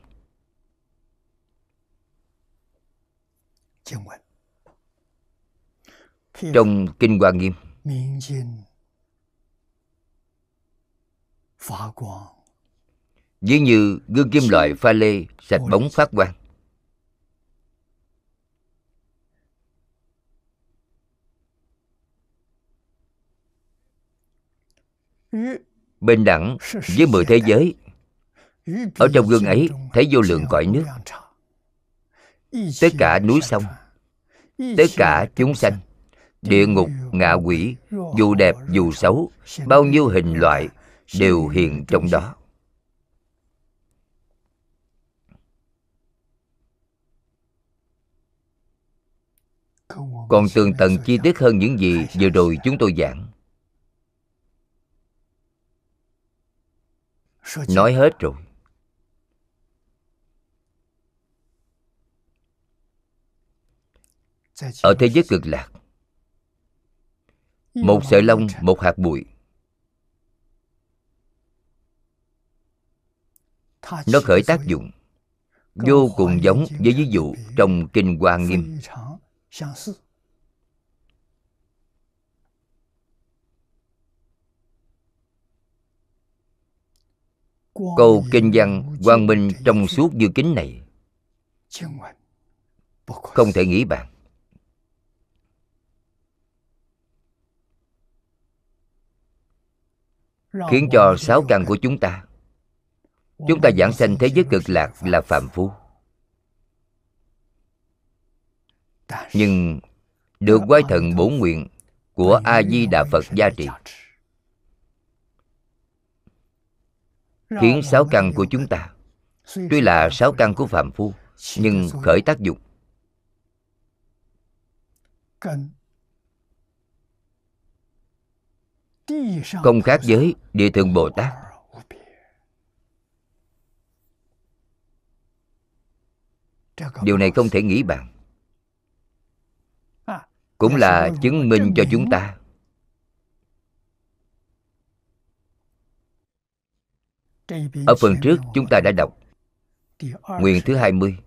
A: Trong kinh hoa nghiêm. ví như gương kim loại pha lê sạch bóng phát quang bình đẳng với mười thế giới. Ở trong gương ấy, thấy vô lượng cõi nước. Tất cả núi sông. Tất cả chúng sanh. Địa ngục, ngạ quỷ, dù đẹp, dù xấu, bao nhiêu hình loại đều hiện trong đó. Còn tường tận chi tiết hơn những gì vừa rồi chúng tôi giảng. Nói hết rồi. Ở thế giới cực lạc. Một sợi lông một hạt bụi. Nó khởi tác dụng. Vô cùng giống với ví dụ trong kinh hoa nghiêm câu kinh văn quang minh trong suốt như kính này. Không thể nghĩ bàn. Khiến cho sáu căn của chúng ta chúng ta giảng sanh thế giới cực lạc là phạm phu. nhưng được quái thần bổn nguyện của a di đà phật gia trì khiến sáu căn của chúng ta tuy là sáu căn của phạm phu nhưng khởi tác dụng. Không khác với địa thượng bồ tát. Điều này không thể nghĩ bàn. Cũng là chứng minh cho chúng ta ở phần trước chúng ta đã đọc nguyện thứ 20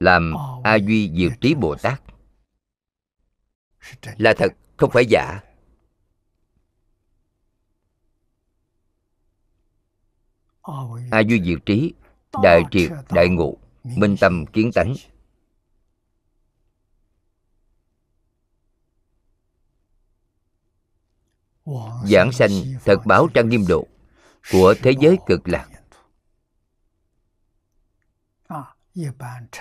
A: làm a duy diệu trí bồ tát. Là thật không phải giả. A duy diệu trí đại triệt đại ngộ minh tâm kiến tánh. Giảng sanh thật báo trang nghiêm độ của thế giới cực lạc.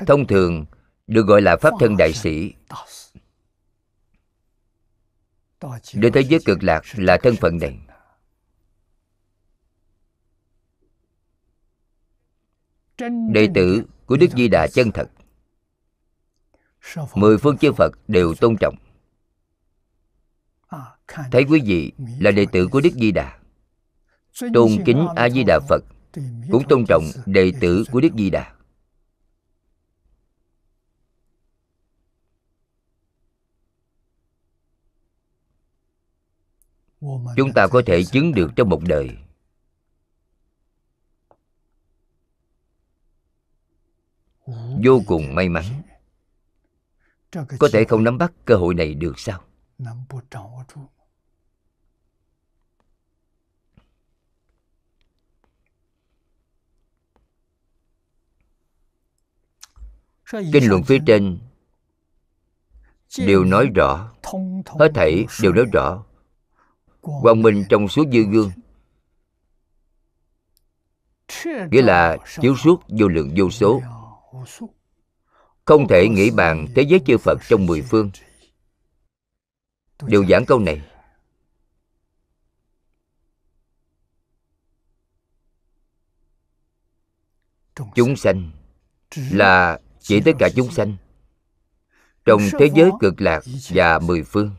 A: Thông thường, được gọi là pháp thân đại sĩ. Đến thế giới cực lạc là thân phận này. Đệ tử của đức di đà chân thật. Mười phương chư phật đều tôn trọng. Thấy quý vị là đệ tử của đức di đà tôn kính a di đà phật cũng tôn trọng đệ tử của đức di đà chúng ta có thể chứng được trong một đời. Vô cùng may mắn. Có thể không nắm bắt cơ hội này được sao kinh luận phía trên đều nói rõ hết thảy đều nói rõ. quang minh trong suốt dư gương nghĩa là chiếu suốt vô lượng vô số. không thể nghĩ bàn thế giới chư phật trong mười phương. đều giảng câu này. Chúng sanh là chỉ tất cả chúng sanh. Trong thế giới cực lạc và mười phương.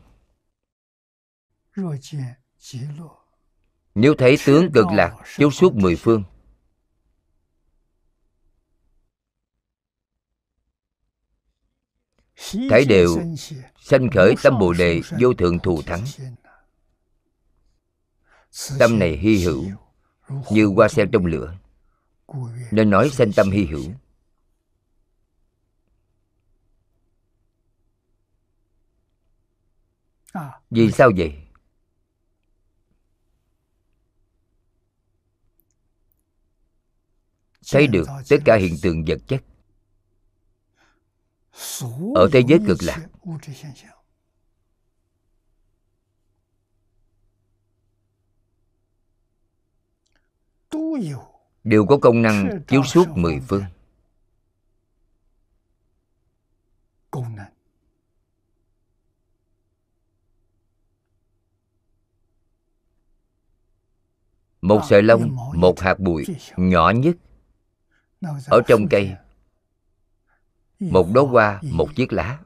A: Nếu thấy tướng cực lạc, chiếu suốt mười phương. Thấy đều, sanh khởi tâm bồ đề vô thượng thù thắng. Tâm này hy hữu, như hoa sen trong lửa. Nên nói sanh tâm hy hữu. Vì sao vậy? Thấy được tất cả hiện tượng vật chất. Ở thế giới cực lạc. Đều có công năng chiếu suốt mười phương một sợi lông một hạt bụi nhỏ nhất. Ở trong cây một đóa hoa một chiếc lá.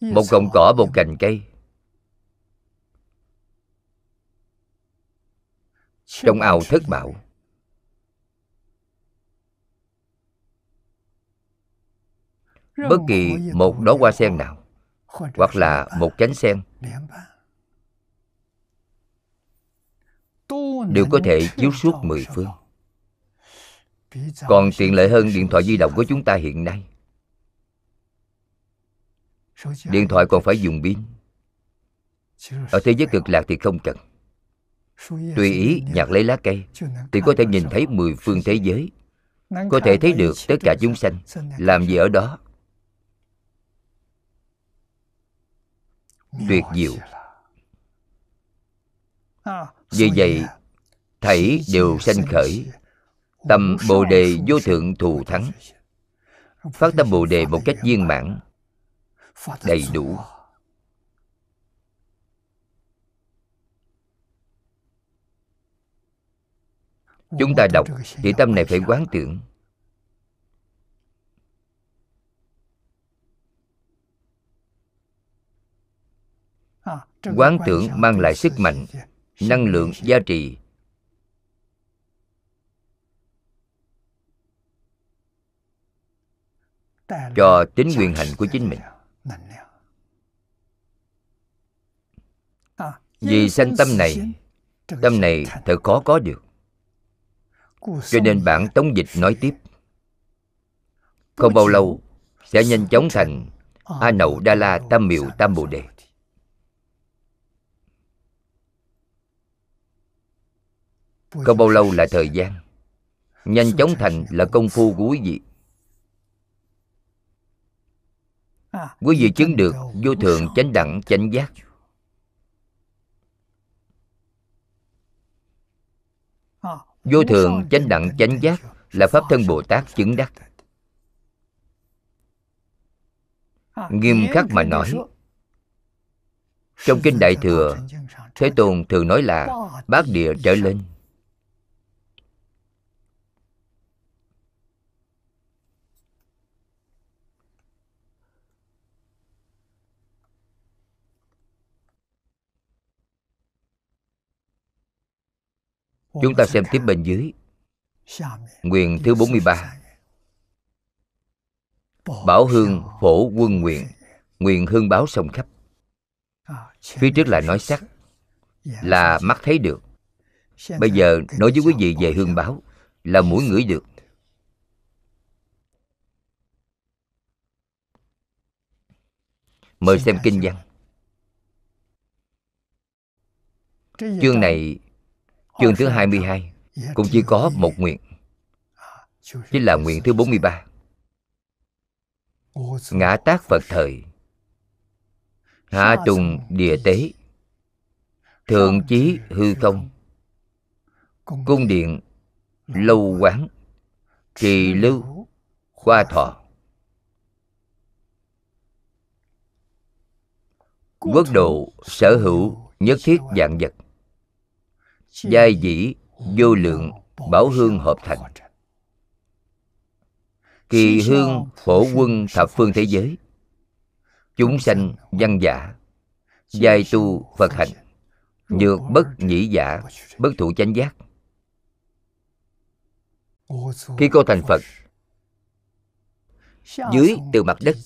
A: Một cọng cỏ một cành cây. Trong ao thất bảo bất kỳ một đóa hoa sen nào hoặc là một cánh sen đều có thể chiếu suốt mười phương. còn tiện lợi hơn điện thoại di động của chúng ta hiện nay. Điện thoại còn phải dùng pin. ở thế giới cực lạc thì không cần. Tùy ý nhặt lấy lá cây thì có thể nhìn thấy mười phương thế giới. Có thể thấy được tất cả chúng sanh làm gì ở đó. Tuyệt diệu vì vậy thảy đều sanh khởi. tâm bồ đề vô thượng thù thắng. Phát tâm bồ đề một cách viên mãn. Đầy đủ. Chúng ta đọc thì tâm này phải quán tưởng. Quán tưởng mang lại sức mạnh năng lượng gia trì. Cho tính quyền hành của chính mình. Vì sanh tâm này tâm này thật khó có được. Cho nên bản tống dịch nói tiếp. Không bao lâu sẽ nhanh chóng thành a nậu đa la tam miệu tam bồ đề không bao lâu là thời gian? Nhanh chóng thành là công phu của quý vị. Quý vị chứng được vô thượng chánh đẳng, chánh giác. Vô thượng chánh đẳng, chánh giác là pháp thân bồ tát chứng đắc. Nghiêm khắc mà nói, trong kinh đại thừa, thế tôn thường nói là bát địa trở lên. Chúng ta xem tiếp bên dưới. Nguyện thứ 43 Bảo hương phổ quân nguyện. Nguyện hương báo sông khắp. Phía trước là nói sắc Là mắt thấy được. Bây giờ nói với quý vị về hương báo Là mũi ngửi được. Mời xem kinh văn. Chương này Chương thứ 22 cũng chỉ có một nguyện. Chính là nguyện thứ 43 Ngã tác Phật thời. Hạ tùng địa tế. Thượng chí hư không. Cung điện Lâu quán. Trì lưu Qua thọ. Quốc độ sở hữu nhất thiết dạng vật giai dĩ, vô lượng, bảo hương hợp thành. Kỳ hương phổ quân thập phương thế giới. Chúng sanh văn giả, giai tu phật hành nhược bất nhĩ giả, bất thụ chánh giác. Khi cô thành phật, dưới từ mặt đất,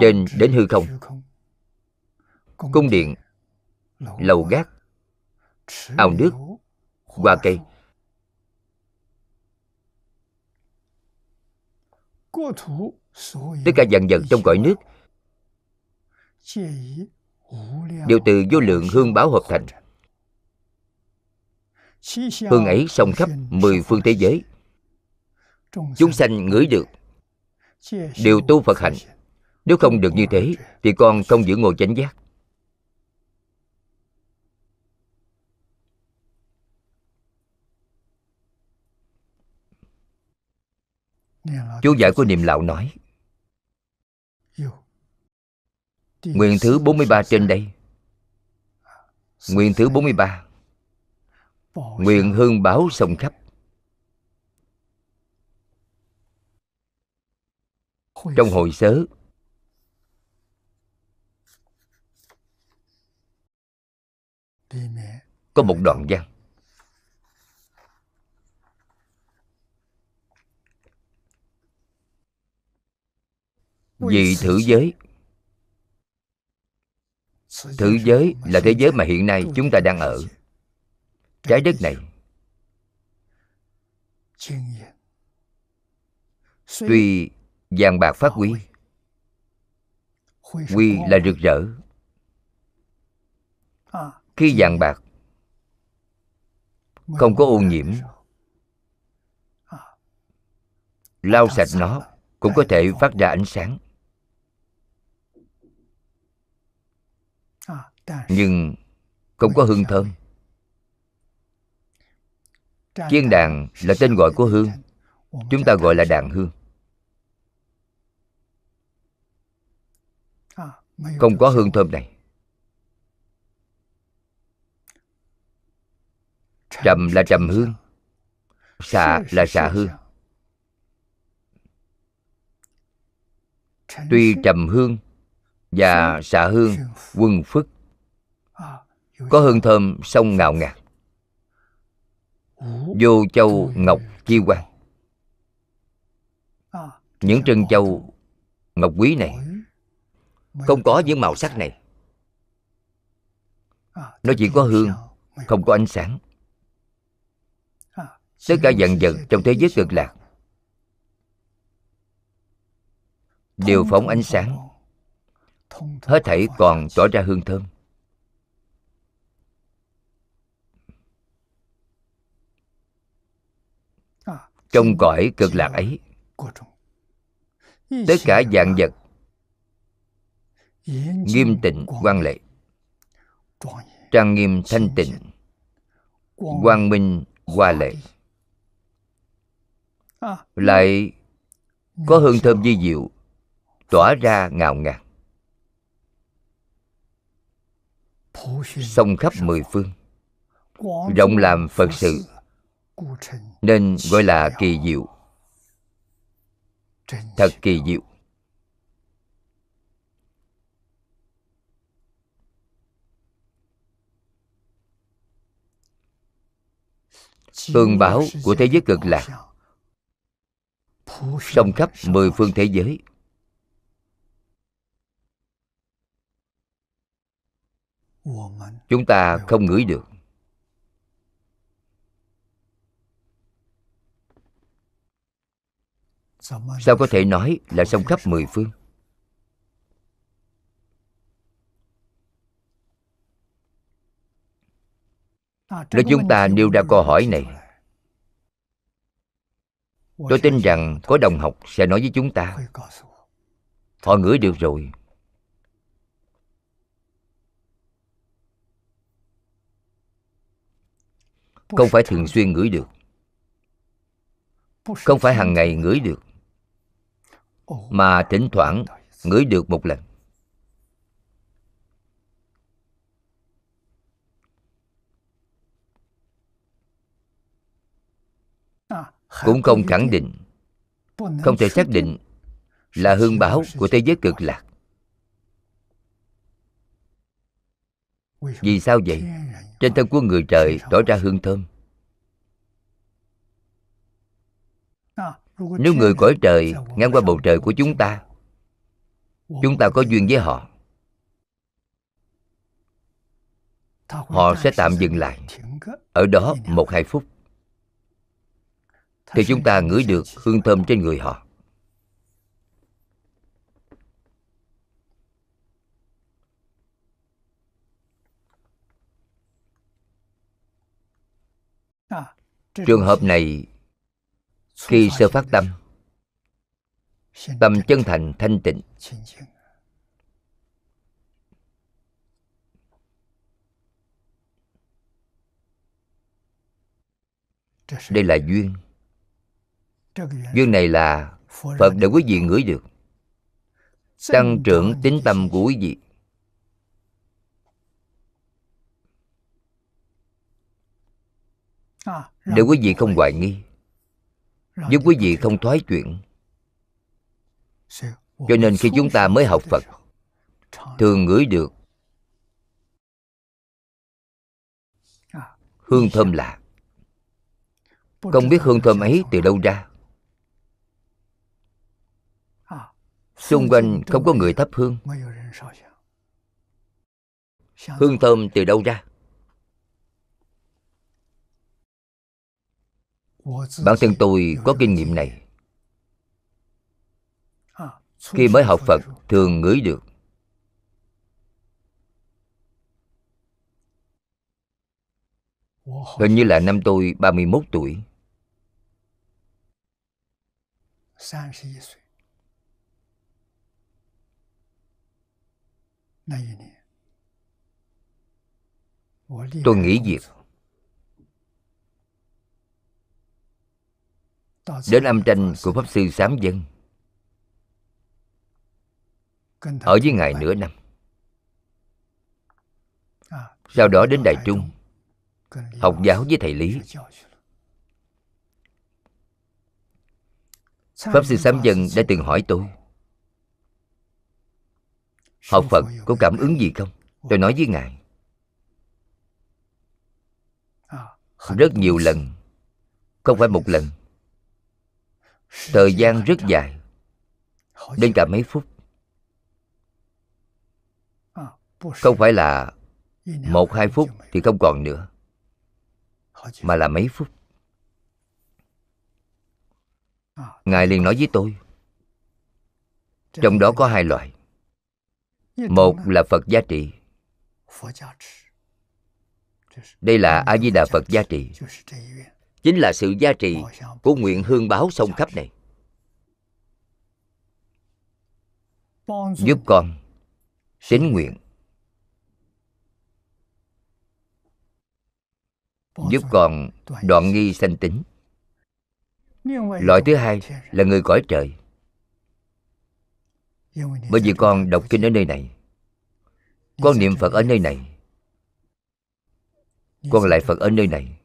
A: trên đến hư không, cung điện, lầu gác ao nước hoa cây. tất cả dần dần trong cõi nước. Đều từ vô lượng hương báo hợp thành. hương ấy song khắp mười phương thế giới. Chúng sanh ngửi được. đều tu phật hạnh nếu không được như thế thì con không giữ ngồi chánh giác Chú giải của Niệm Lão nói. Nguyên thứ 43 trên đây. Nguyên thứ 43 Nguyện hương báo sông khắp. Trong hội sớ. Có một đoạn văn. Vì thử giới. Thử giới là thế giới mà hiện nay chúng ta đang ở. Trái đất này Tuy vàng bạc phát quý Quy là rực rỡ. Khi vàng bạc không có ô nhiễm, lau sạch nó cũng có thể phát ra ánh sáng. Nhưng không có hương thơm. chiên đàn là tên gọi của hương. Chúng ta gọi là đàn hương. Không có hương thơm này. trầm là trầm hương. xạ là xạ hương. tuy trầm hương và xạ hương quân phức có hương thơm sông ngào ngạt vô châu ngọc chi quan những trân châu ngọc quý này không có những màu sắc này. Nó chỉ có hương, không có ánh sáng. Tất cả dần dần trong thế giới cực lạc đều phóng ánh sáng. Hết thảy còn tỏ ra hương thơm. Trong cõi cực lạc ấy. Tất cả dạng vật nghiêm tịnh quan lệ, trang nghiêm thanh tịnh, quang minh hoa lệ. Lại có hương thơm di diệu tỏa ra ngào ngạt sông khắp mười phương, rộng làm phật sự nên gọi là kỳ diệu. Thật kỳ diệu. Ương báo của thế giới cực lạc. sông khắp mười phương thế giới. Chúng ta không ngửi được sao có thể nói là sông khắp mười phương? Nếu chúng ta nêu ra câu hỏi này. Tôi tin rằng có đồng học sẽ nói với chúng ta. Họ ngửi được rồi. Không phải thường xuyên ngửi được. Không phải hàng ngày ngửi được mà thỉnh thoảng ngửi được một lần. Cũng không khẳng định. Không thể xác định là hương báo của thế giới cực lạc. Vì sao vậy? Trên thân của người trời tỏ ra hương thơm. Nếu người cõi trời ngang qua bầu trời của chúng ta chúng ta có duyên với họ. Họ sẽ tạm dừng lại ở đó một hai phút, thì chúng ta ngửi được hương thơm trên người họ. Trường hợp này khi sơ phát tâm tâm chân thành, thanh tịnh. Đây là duyên. Duyên này là phật để quý vị ngửi được. Tăng trưởng tính tâm của quý vị. Để quý vị không hoài nghi giúp quý vị không thoái chuyện. Cho nên khi chúng ta mới học phật thường ngửi được hương thơm lạ. Không biết hương thơm ấy từ đâu ra. Xung quanh không có người thắp hương. hương thơm từ đâu ra bản thân tôi có kinh nghiệm này. Khi mới học phật, thường ngửi được. Hình như là năm tôi 31 tuổi. Tôi
B: nghĩ
A: việc đến âm tranh của pháp sư sám dân. Ở với ngài nửa năm. Sau đó đến
B: đại
A: trung học giáo với thầy lý. pháp sư sám dân đã từng hỏi tôi học phật có cảm ứng gì không? tôi nói với ngài. Rất nhiều lần không phải một lần Thời gian rất dài, Đến cả mấy phút. Không phải là một, hai phút thì không còn nữa, Mà là mấy phút. Ngài liền nói với tôi, Trong đó có hai loại. Một là Phật giá trị. Đây là A-di-đà Phật giá trị. Chính là sự giá trị của nguyện hương báo sông khắp này. Giúp con tín nguyện. Giúp con đoạn nghi sanh tính. Loại thứ hai là người cõi trời. Bởi vì con đọc kinh ở nơi này, Con niệm Phật ở nơi này, Con lại Phật ở nơi này.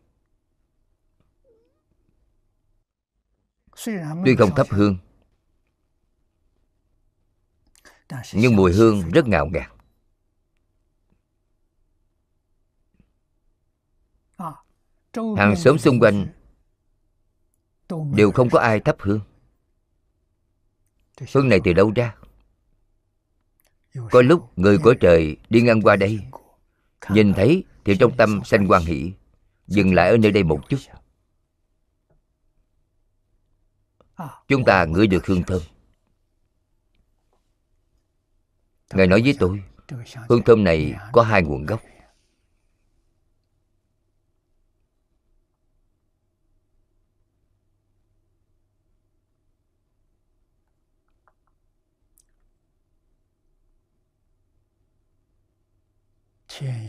A: Tuy không thắp hương Nhưng mùi hương rất ngào ngạt. Hàng xóm xung quanh Đều không có ai thắp hương. Hương này từ đâu ra? Có lúc người của trời đi ngang qua đây Nhìn thấy thì trong tâm sanh quan hỷ Dừng lại ở nơi đây một chút Chúng ta ngửi được hương thơm. Ngài nói với tôi, Hương thơm này có hai nguồn gốc.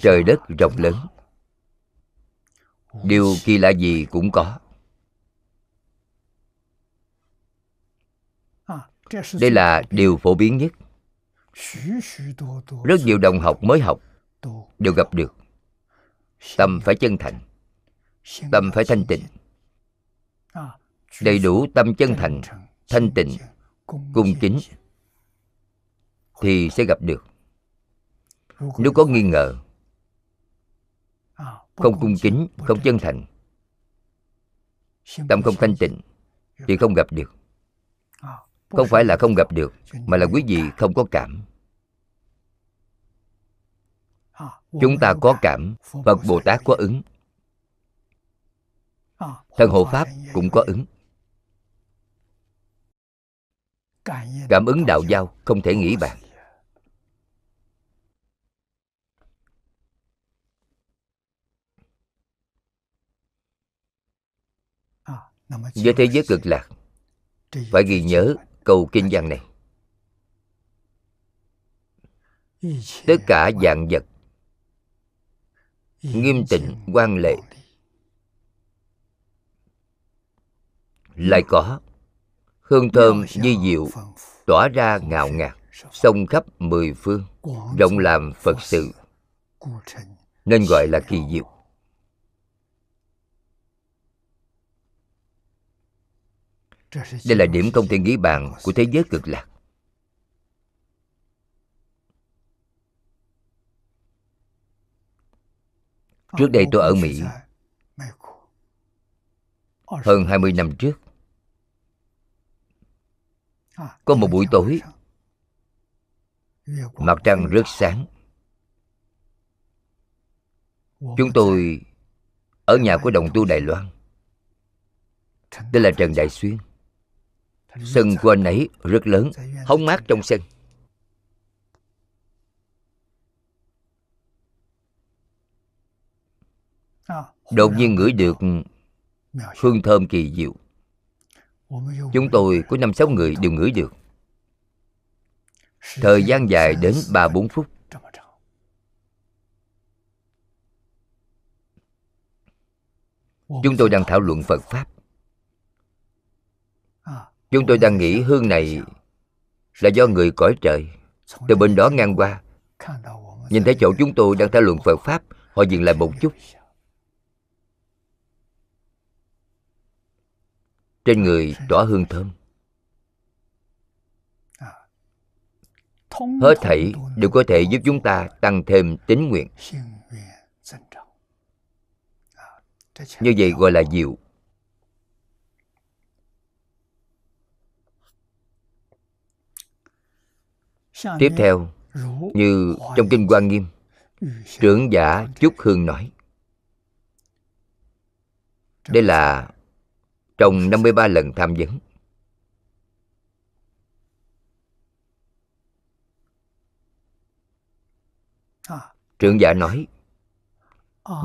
A: Trời đất rộng lớn. Điều kỳ lạ gì cũng có. Đây là điều phổ biến nhất. Rất nhiều đồng học mới học Đều gặp được. Tâm phải chân thành. Tâm phải thanh tịnh. Đầy đủ tâm chân thành Thanh tịnh Cung kính Thì sẽ gặp được. Nếu có nghi ngờ Không cung kính, không chân thành Tâm không thanh tịnh Thì không gặp được không phải là không gặp được, Mà là quý vị không có cảm. Chúng ta có cảm Phật Bồ Tát có ứng. Thân hộ Pháp cũng có ứng. Cảm ứng đạo giao không thể nghĩ bàn. Với thế giới cực lạc, Phải ghi nhớ câu kinh văn này. Tất cả dạng vật, Nghiêm tịnh quan lệ, Lại có Hương thơm di diệu Tỏa ra ngào ngạt Sông khắp mười phương, Rộng làm Phật sự, Nên gọi là kỳ diệu. Đây là điểm không thể nghĩ bàn của thế giới cực lạc. Trước đây tôi ở Mỹ. Hơn 20 năm trước, Có một buổi tối, Mặt trăng rất sáng. Chúng tôi Ở nhà của đồng tu Đài Loan. Đây là Trần Đại Xuyên. Sân của anh ấy rất lớn, Hóng mát trong sân. Đột nhiên ngửi được hương thơm kỳ diệu. Chúng tôi có năm sáu người đều ngửi được. Thời gian dài đến ba bốn phút. Chúng tôi đang thảo luận phật pháp chúng tôi đang nghĩ hương này là do người cõi trời, từ bên đó ngang qua. Nhìn thấy chỗ chúng tôi đang thảo luận phật pháp, họ dừng lại một chút. Trên người tỏa hương thơm. Hết thảy đều có thể giúp chúng ta tăng thêm tín nguyện. Như vậy gọi là diệu. Tiếp theo, như trong kinh quan nghiêm, trưởng giả chúc hương nói, đây là trong 53 lần tham vấn. Trưởng giả nói,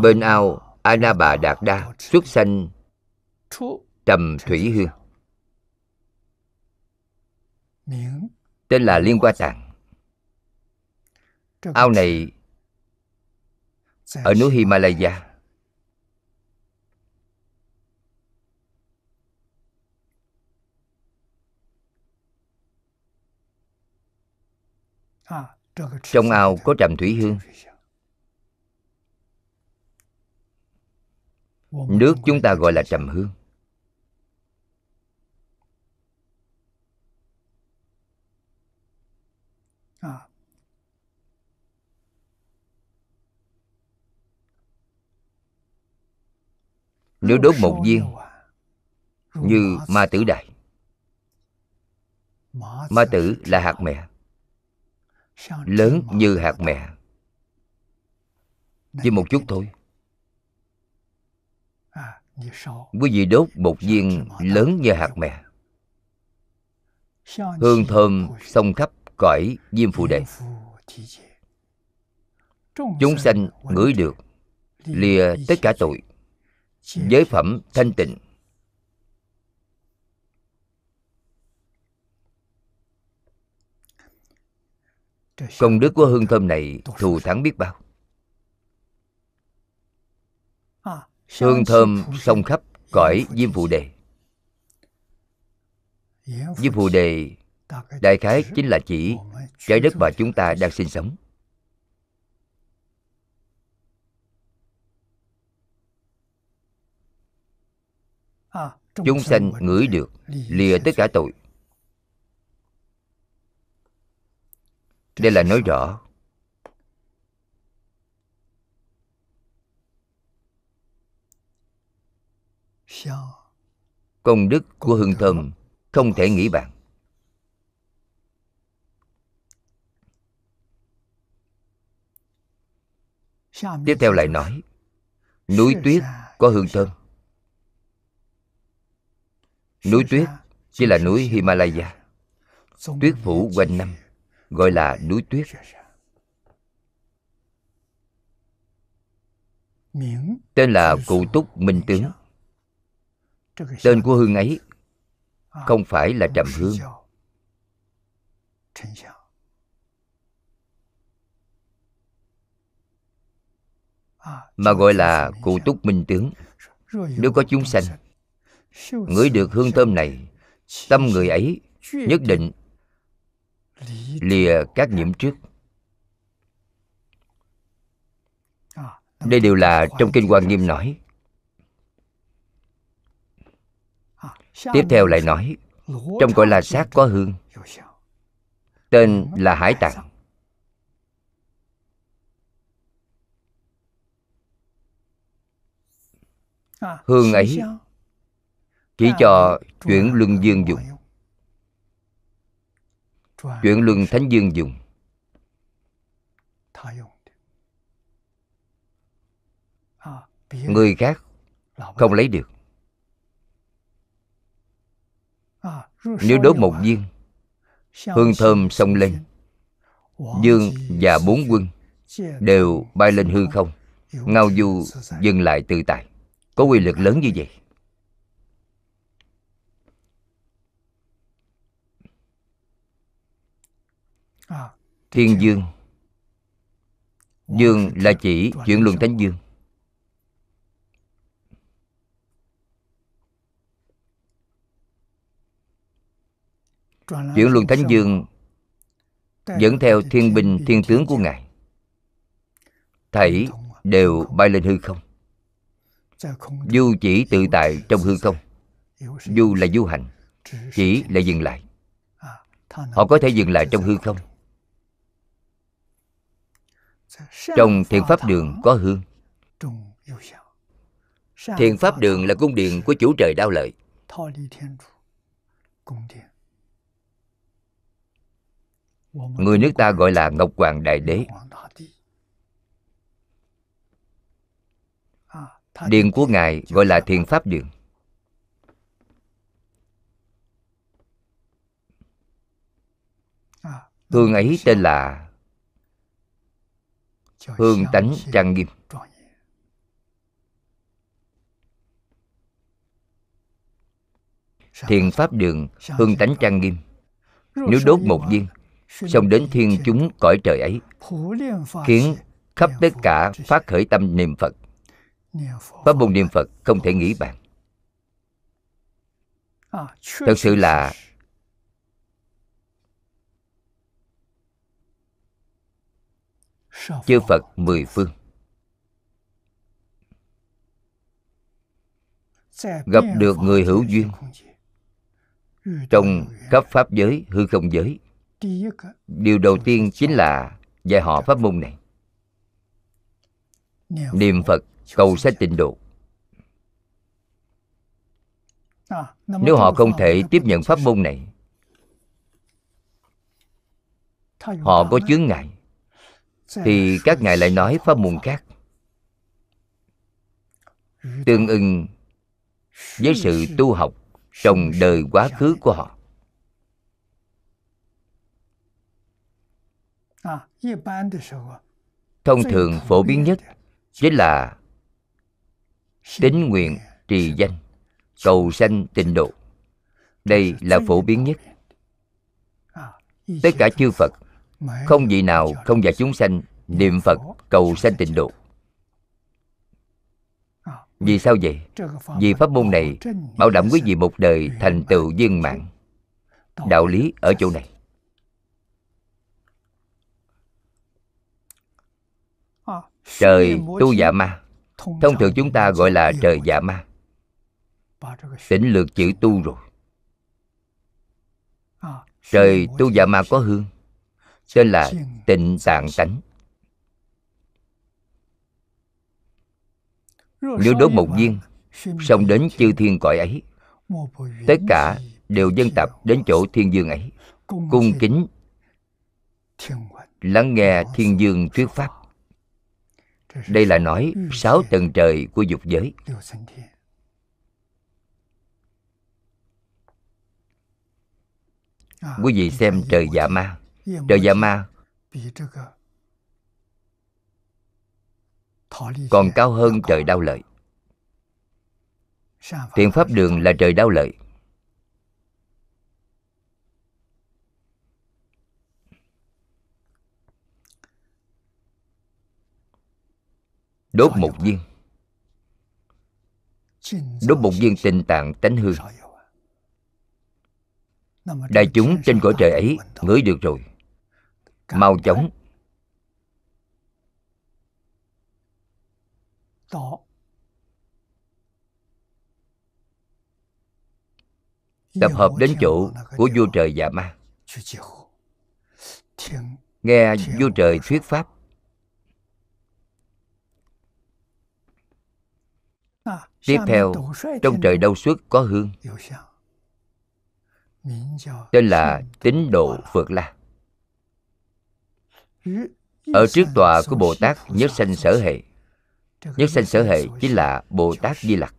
A: bên ao ana bà đạt đa xuất sanh trầm thủy hương. Tên là liên hoa tạng ao này ở núi himalaya. Trong ao có trầm thủy hương. Nước chúng ta gọi là trầm hương nếu đốt một viên như ma tử đại ma tử là hạt mẹ lớn như hạt mẹ chỉ một chút thôi. Quý vị đốt một viên lớn như hạt mè, hương thơm xông khắp cõi diêm phù đề chúng sanh ngửi được lìa tất cả tội giới phẩm thanh tịnh. Công đức của hương thơm này thù thắng biết bao. Hương thơm sông khắp cõi diêm phù đề. Diêm phù đề, đại khái chính là chỉ trái đất mà chúng ta đang sinh sống. Chúng sanh ngửi được, lìa tất cả tội. Đây là nói rõ. Công đức của hương thơm không thể nghĩ bạn tiếp theo lại nói, núi tuyết có hương thơm núi tuyết chỉ là núi himalaya tuyết phủ quanh năm gọi là núi tuyết. Tên là cụ túc minh tướng. Tên của hương ấy không phải là trầm hương. mà gọi là cụ túc minh tướng. Nếu có chúng sanh ngửi được hương thơm này tâm người ấy nhất định lìa các nhiễm trước. Đây đều là trong kinh quan nghiêm nói. Tiếp theo lại nói trong gọi là sát có hương. Tên là hải tạng. Hương ấy chỉ cho chuyển luân dương dùng. Chuyển luân thánh dương dùng. Người khác không lấy được. Nếu đốt một viên hương thơm xông lên. dương và bốn quân đều bay lên hư không ngao du dừng lại tự tại. Có quy lực lớn như vậy thiên dương. Dương là chỉ chuyển luân thánh dương. Chuyển luân thánh dương dẫn theo thiên binh thiên tướng của ngài. Thảy đều bay lên hư không. Du chỉ tự tại trong hư không. du là du hành chỉ là dừng lại. Họ có thể dừng lại trong hư không trong thiện pháp đường có hương. Thiện pháp đường là cung điện của chủ trời đao lợi. Người nước ta gọi là ngọc hoàng đại đế. Điện của ngài gọi là thiền pháp điện hương ấy tên là hương tánh trang nghiêm. thiền pháp đường hương tánh trang nghiêm. Nếu đốt một viên xong đến thiên chúng cõi trời ấy khiến khắp tất cả phát khởi tâm niệm phật. Pháp môn niệm phật không thể nghĩ bàn. Thật sự là chư phật mười phương. Gặp được người hữu duyên. trong khắp pháp giới hư không giới điều đầu tiên chính là dạy họ pháp môn này. Niệm phật cầu sanh tịnh độ. Nếu họ không thể tiếp nhận pháp môn này họ có chướng ngại thì các ngài lại nói pháp môn khác. Tương ưng với sự tu học trong đời quá khứ của họ. Thông thường phổ biến nhất chính là tính nguyện trì danh cầu sanh tịnh độ. Đây là phổ biến nhất. tất cả chư phật không vị nào không dạy chúng sanh, niệm phật cầu sanh tịnh độ. Vì sao vậy? Vì pháp môn này bảo đảm quý vị một đời thành tựu viên mãn. Đạo lý ở chỗ này. Trời tu dạ ma. Thông thường chúng ta gọi là trời dạ ma. Tỉnh lược chữ tu rồi. Trời tu dạ ma có hương tên là tịnh tạng tánh. Nếu đốt một viên xong đến chư thiên cõi ấy. Tất cả đều dân tập đến chỗ thiên dương ấy. Cung kính lắng nghe thiên dương thuyết pháp. Đây là nói sáu tầng trời của dục giới. Quý vị xem trời dạ ma trời dạ ma còn cao hơn trời đau lợi. thiện pháp đường là trời đau lợi. Đốt một viên. Đốt một viên tình tạng tánh hương đại chúng trên cõi trời ấy ngửi được rồi mau chóng. tập hợp đến chỗ của vua trời dạ ma. Nghe vua trời thuyết pháp. tiếp theo trong trời đâu xuất có hương. Tên là tín độ phượt la ở trước tòa của bồ tát nhất sanh sở hệ, nhất sanh sở hệ chính là bồ tát di lặc.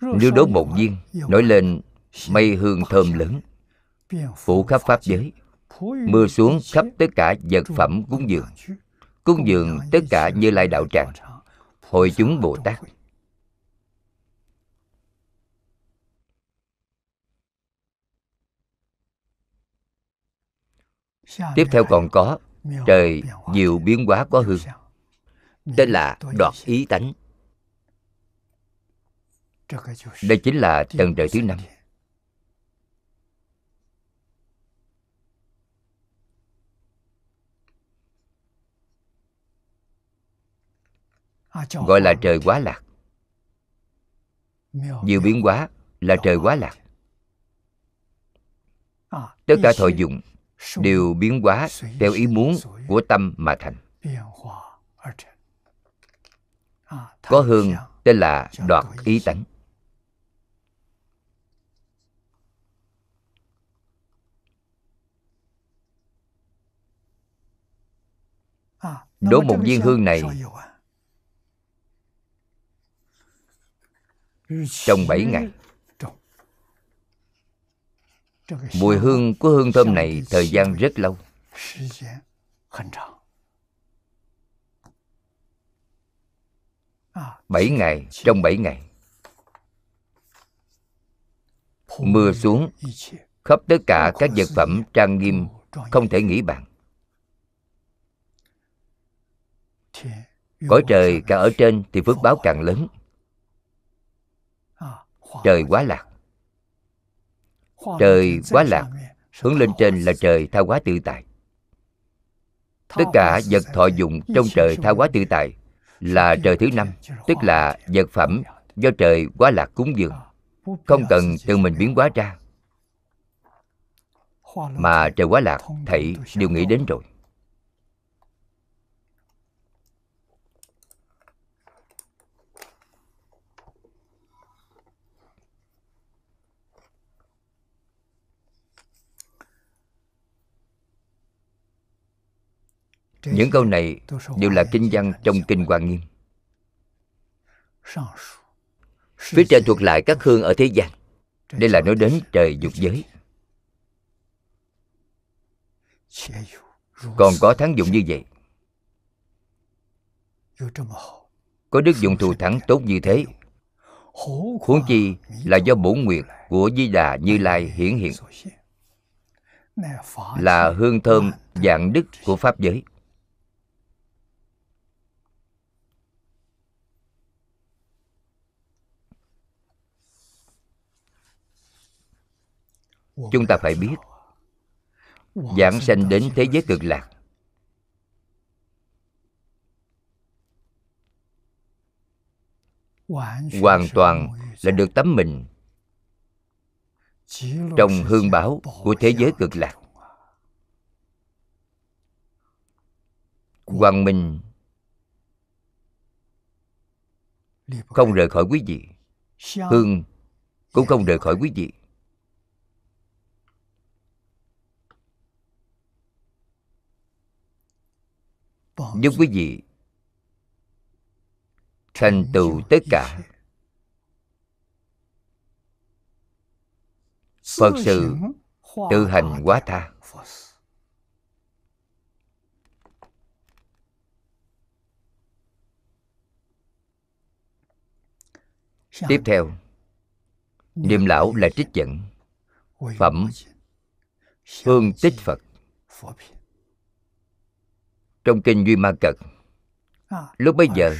A: Nếu đốt một viên, nổi lên mây hương thơm lớn, phủ khắp pháp giới, mưa xuống khắp tất cả vật phẩm cúng dường. Cúng dường tất cả như lai đạo tràng, hội chúng bồ tát tiếp theo còn có, trời nhiều biến hóa có hương. Tên là đoạt ý tánh. Đây chính là tầng trời thứ năm. Gọi là trời quá lạc. Nhiều biến hóa là trời quá lạc. Tất cả thọ dụng đều biến hóa theo ý muốn của tâm mà thành. có hương tên là đoạt ý tánh. Đổ một viên hương này. trong 7 ngày mùi hương của hương thơm này thời gian rất lâu. Bảy ngày, trong bảy ngày, mưa xuống, khắp tất cả các vật phẩm trang nghiêm không thể nghĩ bàn. Cõi trời càng ở trên thì phước báo càng lớn. Trời quá lạc trời quá lạc. hướng lên trên là trời tha hóa tự tại. Tất cả vật thọ dụng trong trời tha hóa tự tại là trời thứ năm tức là vật phẩm do trời quá lạc cúng dường. Không cần tự mình biến hóa ra. Mà trời quá lạc thảy đều nghĩ đến rồi những câu này đều là kinh văn trong kinh Hoa Nghiêm. Phía trên thuật lại các hương ở thế gian. Đây là nói đến trời dục giới. Còn có thắng dụng như vậy. Có đức dụng thù thắng tốt như thế. Huống chi là do bổn nguyện của Di Đà Như Lai hiển hiện. Là hương thơm dạng đức của Pháp giới. Chúng ta phải biết, giảng sanh đến thế giới cực lạc. Hoàn toàn là được tấm mình trong hương bảo của thế giới cực lạc. Hoàng minh không rời khỏi quý vị. Hương cũng không rời khỏi quý vị. Giúp quý vị thành tựu tất cả phật sự tự hành quá tha. Tiếp theo niệm lão là trích dẫn phẩm hương tích phật trong kinh duy ma cật. Lúc bấy giờ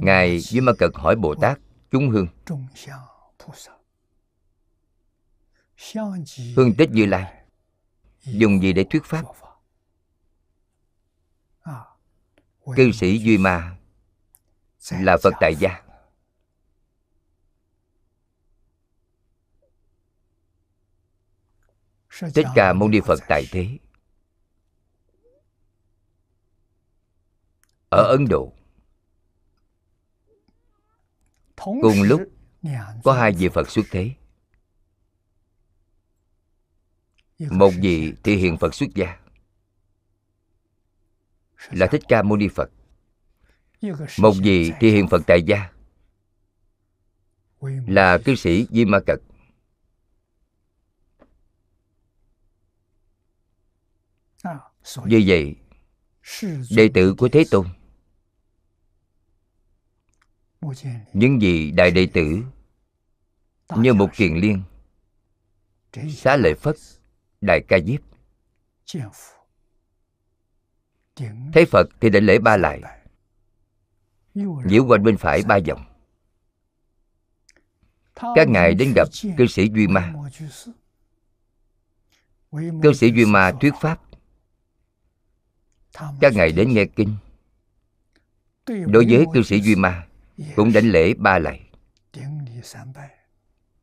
A: ngài duy ma cật hỏi bồ tát chúng hương. Hương tích như lai dùng gì để thuyết pháp? Cư sĩ duy ma là phật tại gia. Tất cả mâu ni phật tại thế ở Ấn Độ. Cùng lúc có hai vị Phật xuất thế. Một vị thì hiện Phật xuất gia là Thích Ca Mâu Ni Phật. Một vị thì hiện Phật tại gia là cư sĩ Di Ma Cật. Như vậy, đệ tử của Thế Tôn những vị đại đệ tử như một kiền liên, xá lợi phất, đại ca diếp thấy phật thì đảnh lễ ba lại, diễu quanh bên phải ba vòng. Các ngài đến gặp cư sĩ duy ma. Cư sĩ duy ma thuyết pháp. Các ngài đến nghe kinh. Đối với cư sĩ duy ma cũng đảnh lễ ba lại,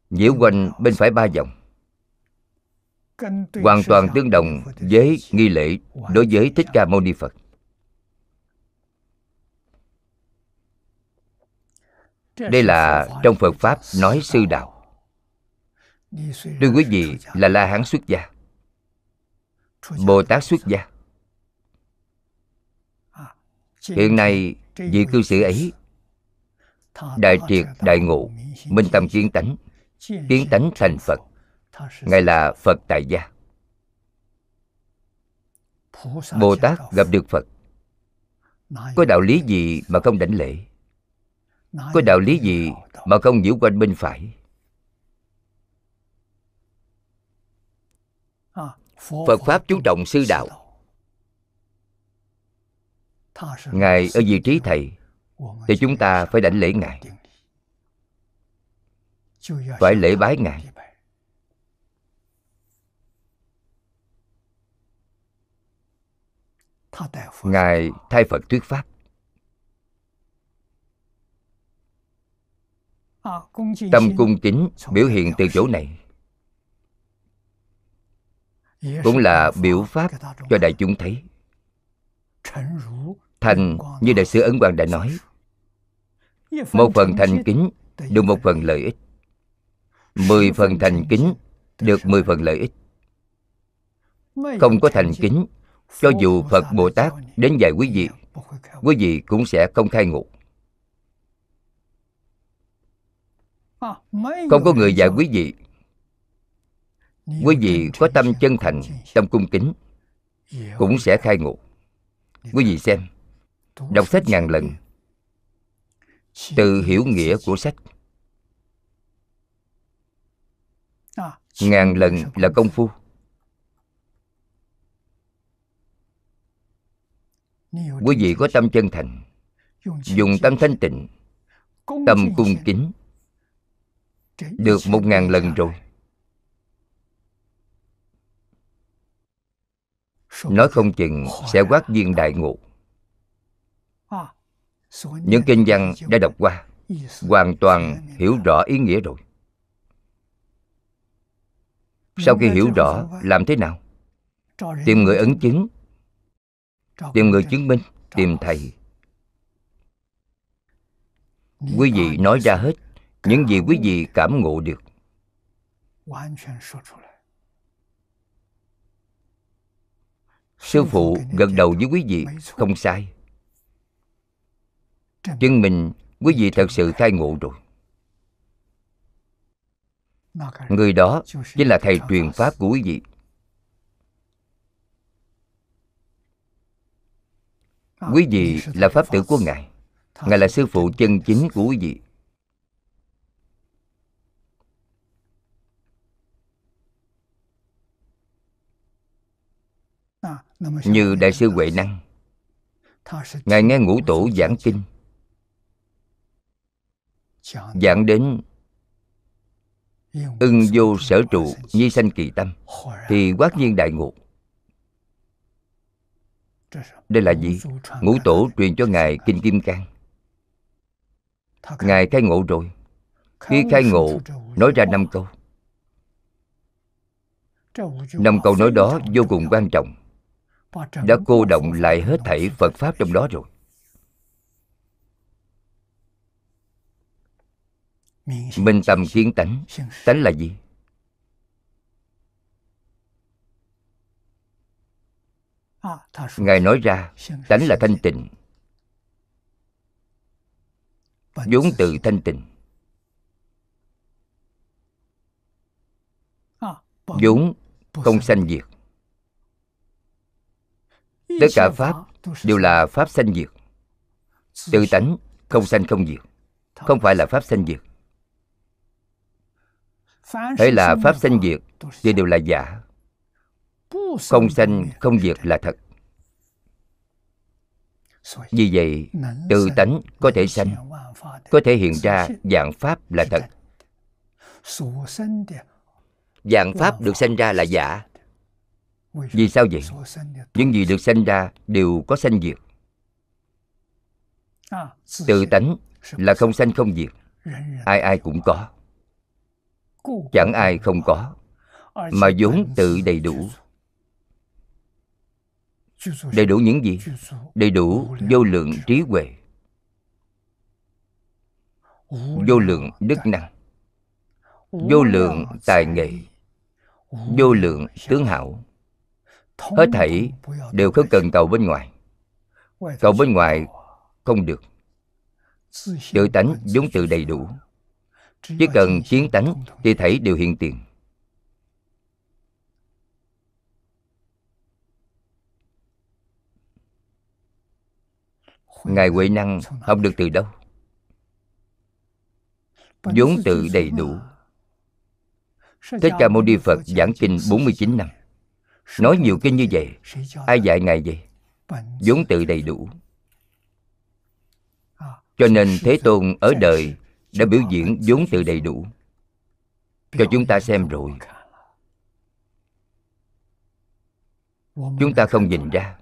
A: nhiễu quanh bên phải ba vòng. Hoàn toàn tương đồng với nghi lễ đối với Thích Ca Mâu Ni Phật. Đây là trong Phật Pháp nói sư đạo. Tuy quý vị là La Hán xuất gia, Bồ Tát xuất gia, hiện nay vị cư sĩ ấy đại triệt đại ngộ, minh tâm kiến tánh, kiến tánh thành Phật. Ngài là Phật tại gia. Bồ Tát gặp được Phật, có đạo lý gì mà không đảnh lễ? Có đạo lý gì mà không nhiễu quanh bên phải? Phật Pháp chú trọng sư đạo. Ngài ở vị trí thầy thì chúng ta phải đảnh lễ Ngài, phải lễ bái Ngài. Ngài thay Phật thuyết pháp. Tâm cung kính biểu hiện từ chỗ này cũng là biểu pháp cho đại chúng thấy. Thành như Đại sư Ấn Quang đã nói, một phần thành kính được một phần lợi ích. Mười phần thành kính được mười phần lợi ích. Không có thành kính, cho dù Phật Bồ Tát đến dạy quý vị, quý vị cũng sẽ không khai ngộ. Không có người dạy quý vị, quý vị có tâm chân thành, tâm cung kính, cũng sẽ khai ngộ. Quý vị xem, đọc sách ngàn lần, từ hiểu nghĩa của sách. Ngàn lần là công phu. Quý vị có tâm chân thành, dùng tâm thanh tịnh, tâm cung kính, được một ngàn lần rồi. Nói không chừng sẽ quát viên đại ngộ. Những kinh văn đã đọc qua, hoàn toàn hiểu rõ ý nghĩa rồi. Sau khi hiểu rõ, làm thế nào? Tìm người ấn chứng, tìm người chứng minh, tìm thầy. Quý vị nói ra hết những gì quý vị cảm ngộ được. Sư phụ gật đầu với quý vị không sai. Chứng minh quý vị thật sự khai ngộ rồi. Người đó chính là thầy truyền pháp của quý vị. Quý vị là pháp tử của Ngài. Ngài là sư phụ chân chính của quý vị. Như Đại sư Huệ Năng Ngài nghe ngũ tổ giảng kinh Giảng đến Ưng vô sở trụ Nhi sanh kỳ tâm Thì quát nhiên đại ngộ Đây là gì? Ngũ tổ truyền cho Ngài Kinh Kim Cang Ngài khai ngộ rồi Khi khai ngộ Nói ra năm câu Năm câu nói đó vô cùng quan trọng đã cô động lại hết thảy Phật Pháp trong đó rồi. Minh tâm kiến tánh, tánh là gì? Ngài nói ra, tánh là thanh tịnh, vốn từ thanh tịnh, vốn không sanh diệt. Tất cả pháp đều là pháp sanh diệt. Tự tánh không sanh không diệt. Không phải là pháp sanh diệt hễ là pháp sanh diệt thì đều là giả. Không sanh không diệt là thật. Vì vậy tự tánh có thể sanh có thể hiện ra dạng pháp là thật. dạng pháp được sanh ra là giả. vì sao vậy? những gì được sanh ra đều có sanh diệt tự tánh là không sanh không diệt ai ai cũng có chẳng ai không có, mà vốn tự đầy đủ. Đầy đủ những gì? Đầy đủ vô lượng trí huệ. Vô lượng đức năng. Vô lượng tài nghệ. Vô lượng tướng hảo. Hết thảy đều không cần cầu bên ngoài. Cầu bên ngoài không được. Tự tánh vốn tự đầy đủ chỉ cần kiến tánh thì thảy đều hiện tiền. Ngài huệ năng học được từ đâu? Vốn tự đầy đủ. Thích Ca Mâu Ni Phật giảng kinh 49 năm. Nói nhiều kinh như vậy Ai dạy Ngài vậy? vốn tự đầy đủ. Cho nên Thế Tôn ở đời đã biểu diễn vốn tự đầy đủ. Cho chúng ta xem rồi. Chúng ta không nhìn ra.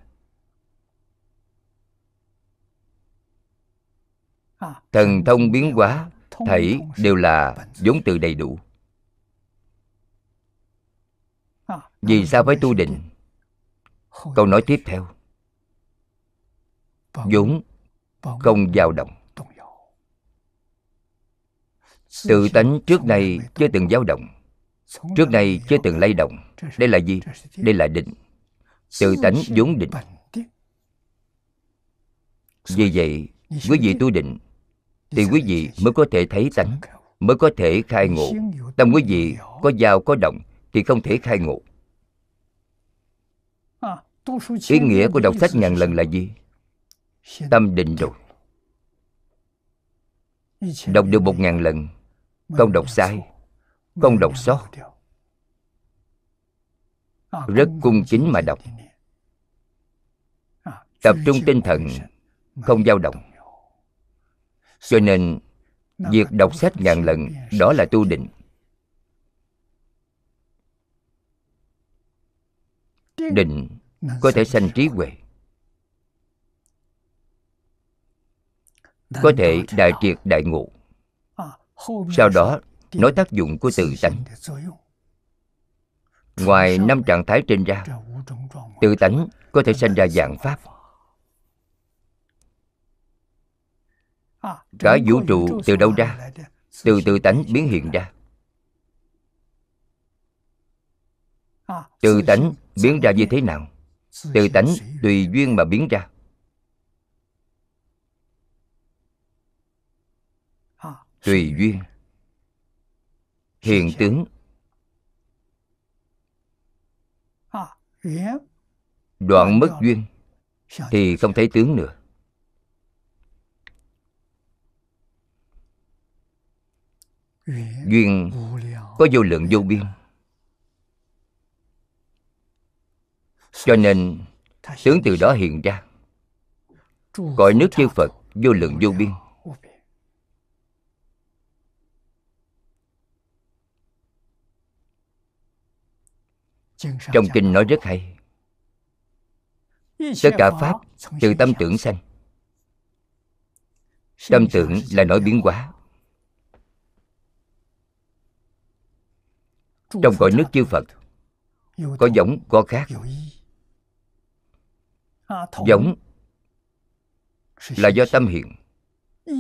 A: Thần thông biến hóa Thảy đều là vốn tự đầy đủ. Vì sao phải tu định? Câu nói tiếp theo. Vốn không dao động tự tánh trước nay chưa từng dao động. Trước nay chưa từng lay động. Đây là gì? Đây là định. Tự tánh vốn định. Vì vậy, quý vị tu định, thì quý vị mới có thể thấy tánh, mới có thể khai ngộ. Tâm quý vị có dao, có động, thì không thể khai ngộ. Ý nghĩa của đọc sách ngàn lần là gì? Tâm định rồi. Đọc được một ngàn lần không đọc sai không đọc sót. Rất cung kính mà đọc. Tập trung tinh thần, không dao động. Cho nên, việc đọc sách ngàn lần, đó là tu định. Định có thể sanh trí huệ. Có thể đại triệt đại ngộ sau đó nói tác dụng của tự tánh. ngoài năm trạng thái trên ra tự tánh có thể sanh ra dạng pháp. cả vũ trụ từ đâu ra? từ tự tánh biến hiện ra. Tự tánh biến ra như thế nào? tự tánh tùy duyên mà biến ra tùy duyên. Hiện tướng. Đoạn mất duyên. Thì không thấy tướng nữa. Duyên có vô lượng vô biên. Cho nên tướng từ đó hiện ra. cõi nước chư phật vô lượng vô biên trong kinh nói rất hay. Tất cả pháp từ tâm tưởng sanh. Tâm tưởng là nói biến hóa. Trong cõi nước chư phật. Có giống có khác. giống là do tâm hiện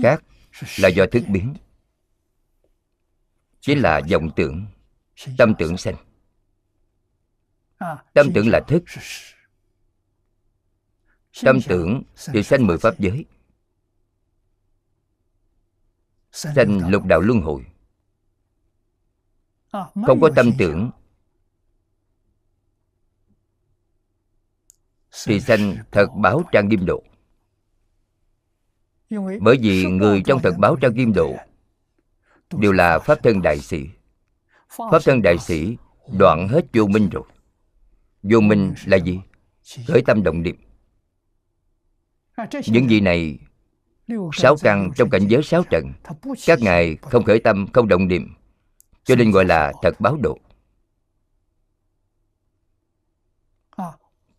A: khác là do thức biến. Chính là vọng tưởng tâm tưởng sanh tâm tưởng là thức. Tâm tưởng thì sanh mười pháp giới. Sanh lục đạo luân hồi. Không có tâm tưởng. Thì sanh thật báo trang nghiêm độ. Bởi vì người trong thật báo trang nghiêm độ đều là pháp thân đại sĩ. Pháp thân đại sĩ đoạn hết vô minh rồi vô minh là gì? Khởi tâm động niệm. Những vị này, sáu căn trong cảnh giới sáu trận các ngài không khởi tâm, không động niệm. Cho nên gọi là thật báo độ.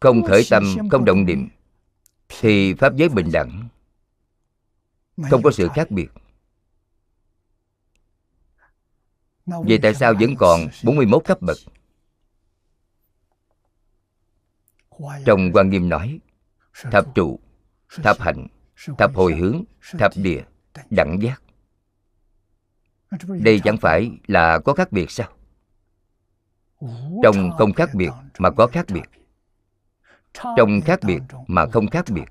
A: Không khởi tâm, không động niệm, thì pháp giới bình đẳng. Không có sự khác biệt. Vậy tại sao vẫn còn 41 cấp bậc? Trong quan nghiêm nói thập trụ thập hạnh thập hồi hướng thập địa đẳng giác. Đây chẳng phải là có khác biệt sao? Trong không khác biệt mà có khác biệt. trong khác biệt mà không khác biệt.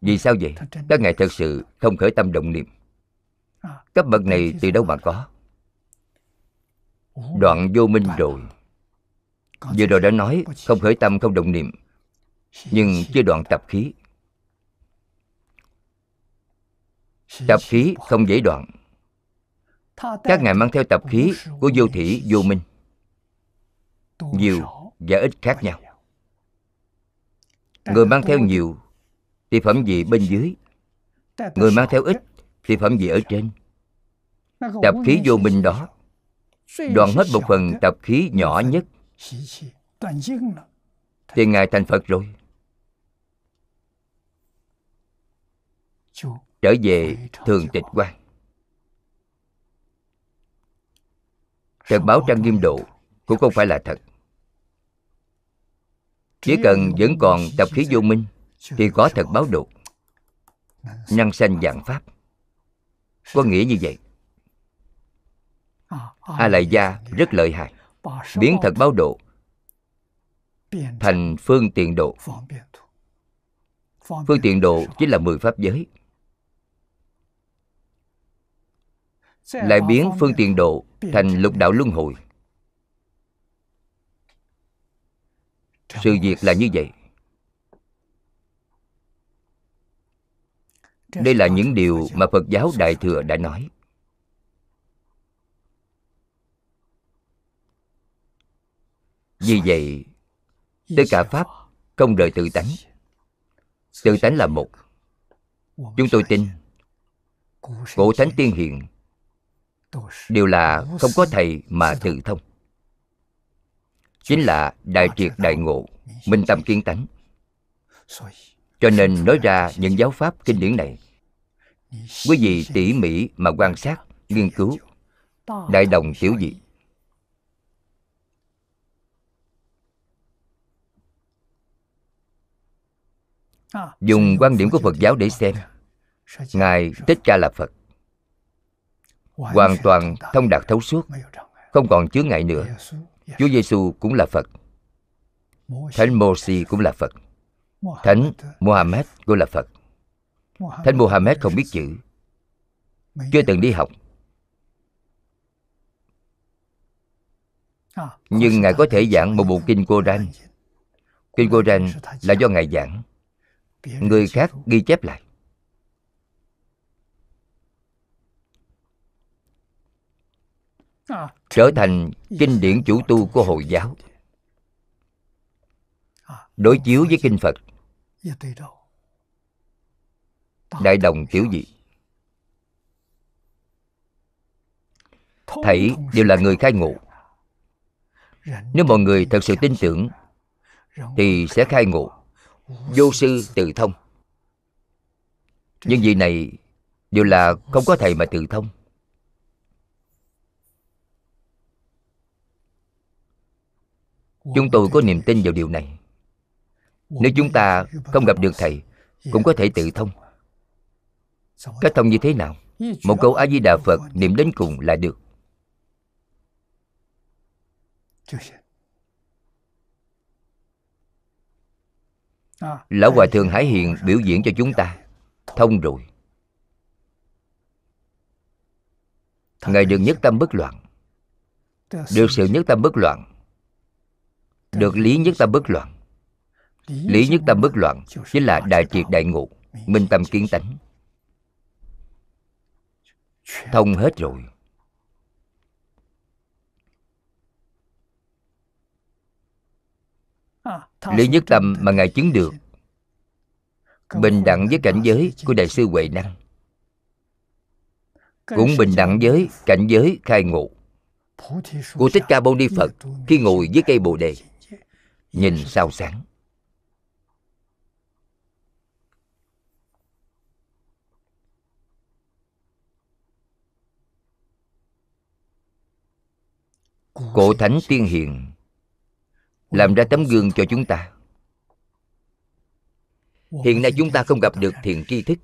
A: vì sao vậy? các ngài thật sự không khởi tâm động niệm. Cấp bậc này từ đâu mà có? đoạn vô minh rồi vừa rồi đã nói không khởi tâm, không động niệm, nhưng chưa đoạn tập khí. Tập khí không dễ đoạn. Các ngài mang theo tập khí của vô thủy, vô minh. Nhiều và ít khác nhau. Người mang theo nhiều thì phẩm vị bên dưới. Người mang theo ít thì phẩm vị ở trên. Tập khí vô minh đó, đoạn hết một phần tập khí nhỏ nhất thì ngài thành phật rồi. Trở về thường tịch quan thật báo trang nghiêm độ cũng không phải là thật. Chỉ cần vẫn còn tập khí vô minh thì có thật báo độ. năng sanh dạng pháp. Có nghĩa như vậy. A lại gia rất lợi hại biến thật báo độ, thành phương tiện độ. Phương tiện độ chính là mười pháp giới. Lại biến phương tiện độ thành lục đạo luân hồi. Sự việc là như vậy. Đây là những điều mà phật giáo đại thừa đã nói. Vì vậy, tất cả pháp không đời tự tánh. Tự tánh là một. Chúng tôi tin, cổ thánh tiên hiền đều là không có thầy mà tự thông. Chính là đại triệt đại ngộ, minh tâm kiến tánh. Cho nên nói ra những giáo pháp kinh điển này, quý vị tỉ mỉ mà quan sát, nghiên cứu, đại đồng tiểu dị. Dùng quan điểm của phật giáo để xem. Ngài thích ca là phật. Hoàn toàn thông đạt thấu suốt, không còn chướng ngại nữa. Chúa giêsu cũng là phật. Thánh mosi cũng là phật. Thánh Mohammed cũng là phật. Thánh Mohammed không biết chữ. Chưa từng đi học. Nhưng ngài có thể giảng một bộ kinh Koran. Kinh Koran là do ngài giảng người khác ghi chép lại. Trở thành kinh điển chủ tu của hồi giáo. đối chiếu với kinh phật. Đại đồng tiểu dị. Thảy đều là người khai ngộ. nếu mọi người thật sự tin tưởng thì sẽ khai ngộ vô sư tự thông. Nhưng vì này đều là không có thầy mà tự thông. Chúng tôi có niềm tin vào điều này. Nếu chúng ta không gặp được thầy, cũng có thể tự thông. Cách thông như thế nào? Một câu a di đà phật niệm đến cùng là được. Lão hòa thượng hải hiền biểu diễn cho chúng ta. Thông rồi. Ngài được nhất tâm bất loạn. Được sự nhất tâm bất loạn. Được lý nhất tâm bất loạn. Lý nhất tâm bất loạn. chính là đại triệt đại ngộ minh tâm kiến tánh. thông hết rồi lý nhất tâm mà ngài chứng được, bình đẳng với cảnh giới của đại sư huệ năng. Cũng bình đẳng với cảnh giới khai ngộ. Của thích ca mâu ni phật khi ngồi dưới cây bồ đề, nhìn sao sáng. Cổ thánh tiên hiền làm ra tấm gương cho chúng ta. Hiện nay chúng ta không gặp được thiền tri thức.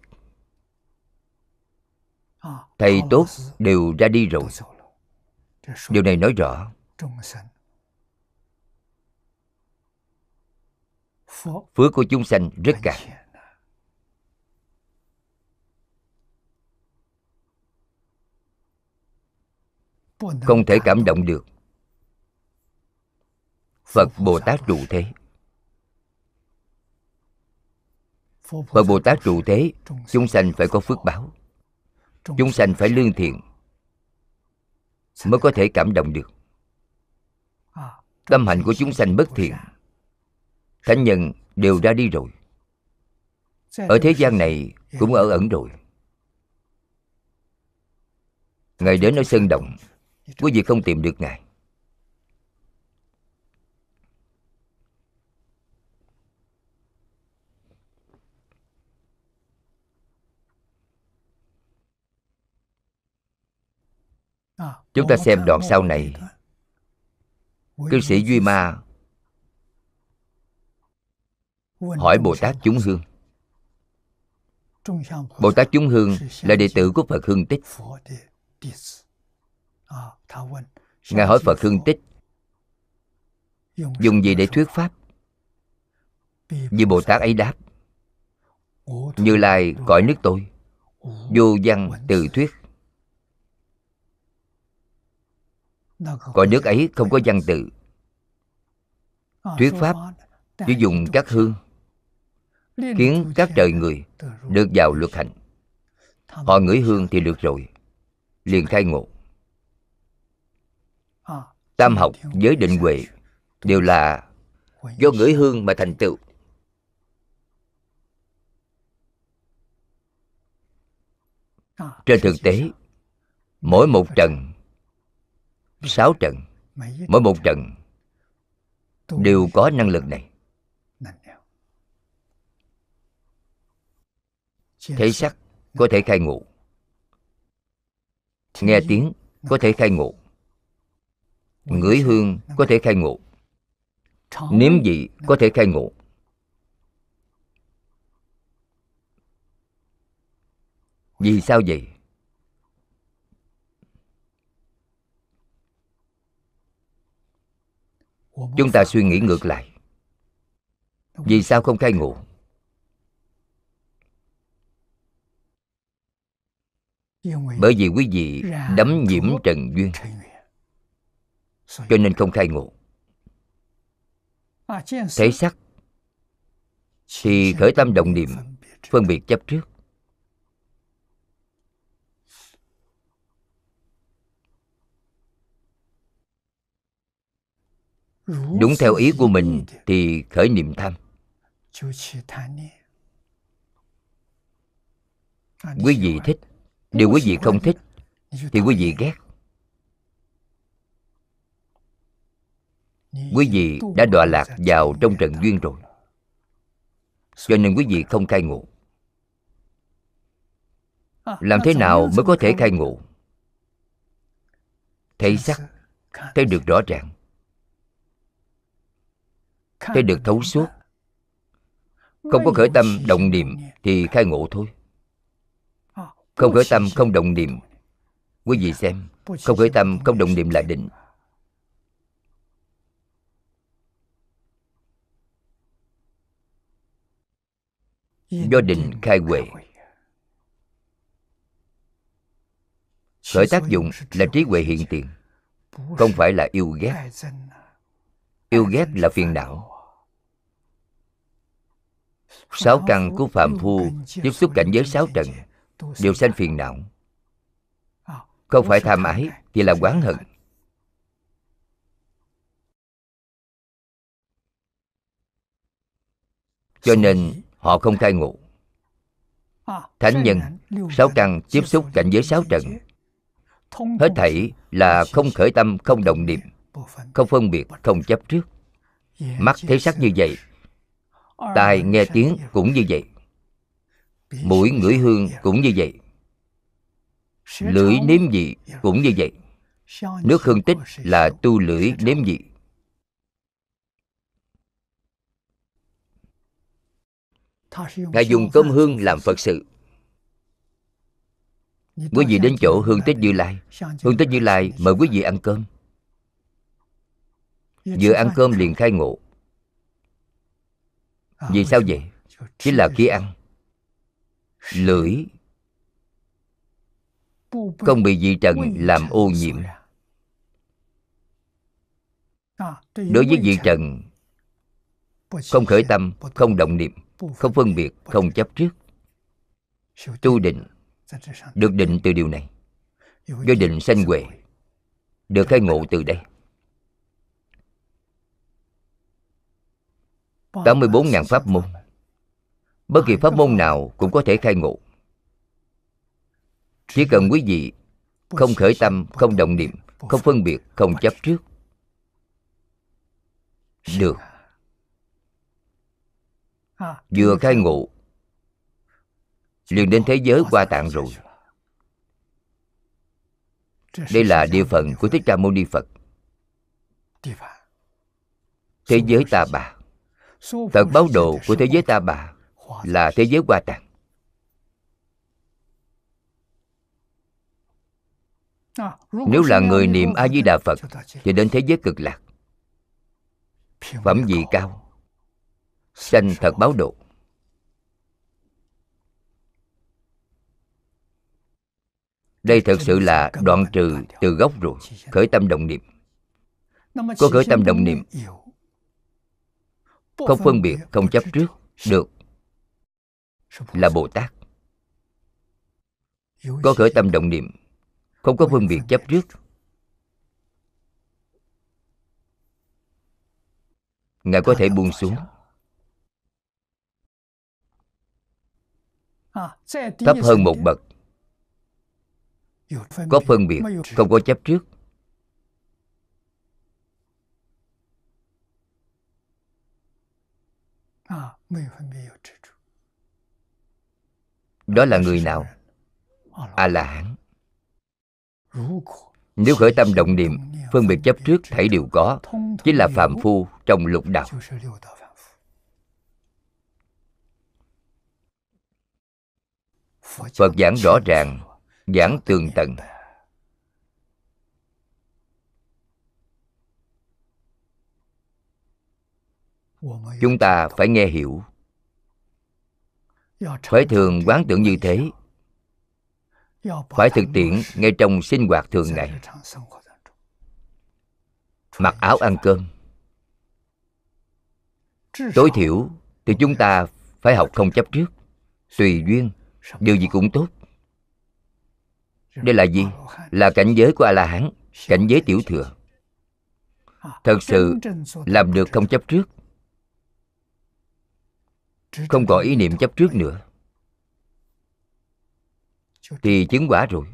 A: Thầy tốt đều ra đi rồi. Điều này nói rõ. Phước của chúng sanh rất cạn, không thể cảm động được phật bồ tát trụ thế. Phật bồ tát trụ thế, chúng sanh phải có phước báo. Chúng sanh phải lương thiện mới có thể cảm động được. Tâm hạnh của chúng sanh bất thiện, thánh nhân đều ra đi rồi. Ở thế gian này cũng ở ẩn rồi. Ngài đến ở sơn động, quý vị không tìm được ngài. Chúng ta xem đoạn sau này. Cư sĩ duy ma hỏi bồ tát chúng hương. Bồ tát chúng hương là đệ tử của phật hương tích. Ngài hỏi phật hương tích dùng gì để thuyết pháp? Như bồ tát ấy đáp, như lai cõi nước tôi. Vô văn từ thuyết cõi nước ấy không có văn tự. thuyết pháp chỉ dùng các hương khiến các trời người được vào luật hạnh. Họ ngửi hương thì được rồi liền khai ngộ. Tam học với định huệ đều là do ngửi hương mà thành tựu. Trên thực tế mỗi một trận sáu trận. Mỗi một trận đều có năng lực này. Thấy sắc. có thể khai ngộ. Nghe tiếng có thể khai ngộ. Ngửi hương có thể khai ngộ. Nếm vị có thể khai ngộ. Vì sao vậy chúng ta suy nghĩ ngược lại. Vì sao không khai ngộ? Bởi vì quý vị đắm nhiễm trần duyên, cho nên không khai ngộ. Thấy sắc thì khởi tâm động niệm, phân biệt chấp trước. Đúng theo ý của mình thì khởi niệm tham. Quý vị thích. Điều quý vị không thích thì quý vị ghét. Quý vị đã đọa lạc vào trong trận duyên rồi, cho nên quý vị không khai ngộ. Làm thế nào mới có thể khai ngộ? Thấy sắc, thấy được rõ ràng thấy được thấu suốt. Không có khởi tâm động niệm thì khai ngộ thôi. Không khởi tâm không động niệm. Quý vị xem, không khởi tâm không động niệm là định. Do định khai huệ. Khởi tác dụng là trí huệ hiện tiền, không phải là yêu ghét yêu ghét là phiền não. Sáu căn của phạm phu tiếp xúc cảnh giới sáu trần, đều sanh phiền não. Không phải tham ái thì là quán hận. Cho nên họ không khai ngộ. Thánh nhân, sáu căn tiếp xúc cảnh giới sáu trần. Hết thảy là không khởi tâm, không động niệm không phân biệt không chấp trước. Mắt thấy sắc như vậy tai nghe tiếng cũng như vậy. Mũi ngửi hương cũng như vậy. Lưỡi nếm vị cũng như vậy. Nước hương tích là tu lưỡi nếm vị. Ngài dùng cơm hương làm phật sự. Quý vị đến chỗ hương tích như lai. Hương tích như lai mời quý vị ăn cơm vừa ăn cơm liền khai ngộ. Vì sao vậy? Chính là khi ăn. Lưỡi không bị vị trần làm ô nhiễm. Đối với vị trần không khởi tâm không động niệm không phân biệt không chấp trước. Tu định được định từ điều này. Do định sanh huệ. được khai ngộ từ đây 84.000 pháp môn. Bất kỳ pháp môn nào cũng có thể khai ngộ. Chỉ cần quý vị không khởi tâm, không động niệm, không phân biệt, không chấp trước Được. Vừa khai ngộ liền đến thế giới qua tạng rồi. Đây là địa phận của thích ca mâu ni phật. Thế giới ta bà tận báo độ của thế giới ta bà là thế giới qua tạng. Nếu là người niệm a di đà phật thì đến thế giới cực lạc. Phẩm vị cao? Sanh thật báo độ đây thật sự là đoạn trừ từ gốc rồi khởi tâm động niệm. Có khởi tâm động niệm không phân biệt, không chấp trước, được. Là bồ tát. Có khởi tâm động niệm, không có phân biệt chấp trước. Ngài có thể buông xuống. Thấp hơn một bậc. Có phân biệt, không có chấp trước. Đó là người nào? a la hán nếu khởi tâm động niệm phân biệt chấp trước thảy đều có chính là phạm phu trong lục đạo. Phật giảng rõ ràng giảng tường tận chúng ta phải nghe hiểu. Phải thường quán tưởng như thế. Phải thực tiễn ngay trong sinh hoạt thường ngày. Mặc áo ăn cơm. Tối thiểu thì chúng ta phải học không chấp trước. Tùy duyên, điều gì cũng tốt. Đây là gì? Là cảnh giới của a la hán cảnh giới tiểu thừa. Thật sự làm được không chấp trước không có ý niệm chấp trước nữa. Thì chứng quả rồi.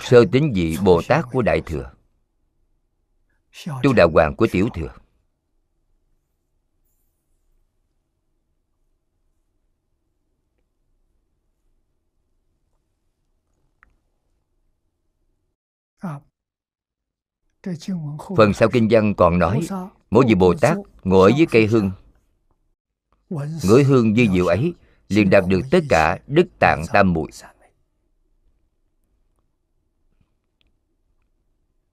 A: Sơ tính vị bồ tát của đại thừa. Tu đạo hoàng của tiểu thừa. Phần sau kinh văn còn nói mỗi vị bồ tát ngồi dưới cây hương. Ngửi hương dư diệu ấy liền đạt được tất cả đức tạng tam muội.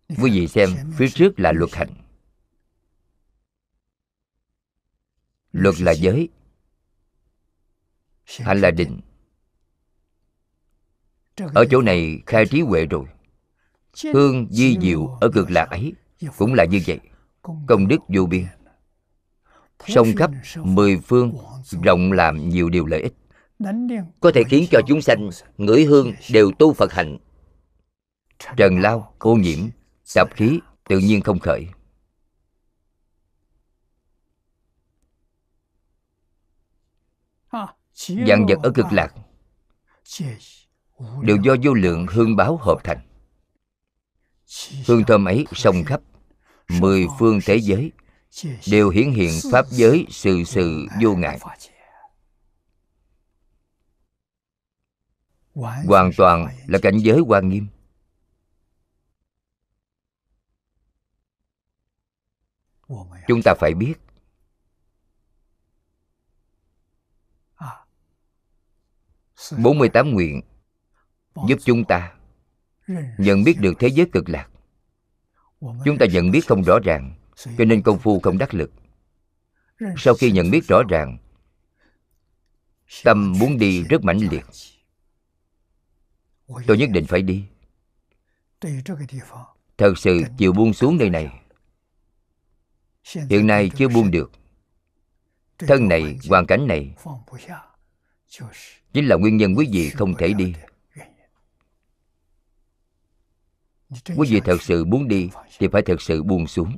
A: Quý vị xem phía trước là luật hạnh. Luật là giới. Hạnh là định. Ở chỗ này khai trí huệ rồi. Hương di diệu ở cực lạc ấy cũng là như vậy. Công đức vô biên sông khắp mười phương rộng làm nhiều điều lợi ích. Có thể khiến cho chúng sanh ngửi hương đều tu phật hạnh. Trần lao ô nhiễm, tạp khí tự nhiên không khởi. Vạn vật ở cực lạc Đều do vô lượng hương báo hợp thành. Hương thơm ấy sông khắp Mười phương thế giới. Đều hiển hiện Pháp giới sự sự vô ngại. Hoàn toàn là cảnh giới quan nghiêm. Chúng ta phải biết. 48 nguyện giúp chúng ta nhận biết được thế giới cực lạc. Chúng ta nhận biết không rõ ràng cho nên công phu không đắc lực. Sau khi nhận biết rõ ràng tâm muốn đi rất mãnh liệt. tôi nhất định phải đi. Thật sự chịu buông xuống nơi này. hiện nay chưa buông được. thân này hoàn cảnh này chính là nguyên nhân quý vị không thể đi. quý vị thật sự muốn đi thì phải thật sự buông xuống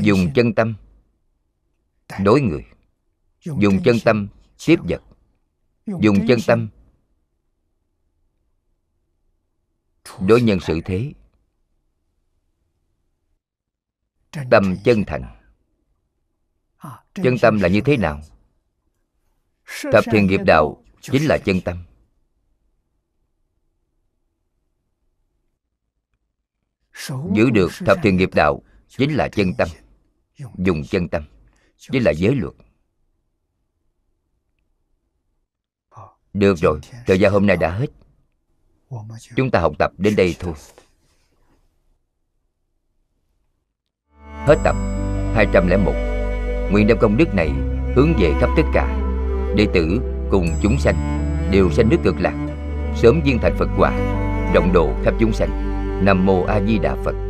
A: dùng chân tâm đối người. dùng chân tâm tiếp vật. dùng chân tâm đối nhân xử thế. Tâm chân thành. Chân tâm là như thế nào? Thập thiện nghiệp đạo chính là chân tâm. Giữ được thập thiện nghiệp đạo chính là chân tâm. Dùng chân tâm. Chính là giới luật. Được rồi, thời gian hôm nay đã hết. Chúng ta học tập đến đây thôi. Hết tập 201 Nguyện đem công đức này hướng về khắp tất cả. Đệ tử cùng chúng sanh Đều sanh nước cực lạc. Sớm viên thành Phật quả rộng độ khắp chúng sanh. Nam Mô A Di Đà Phật.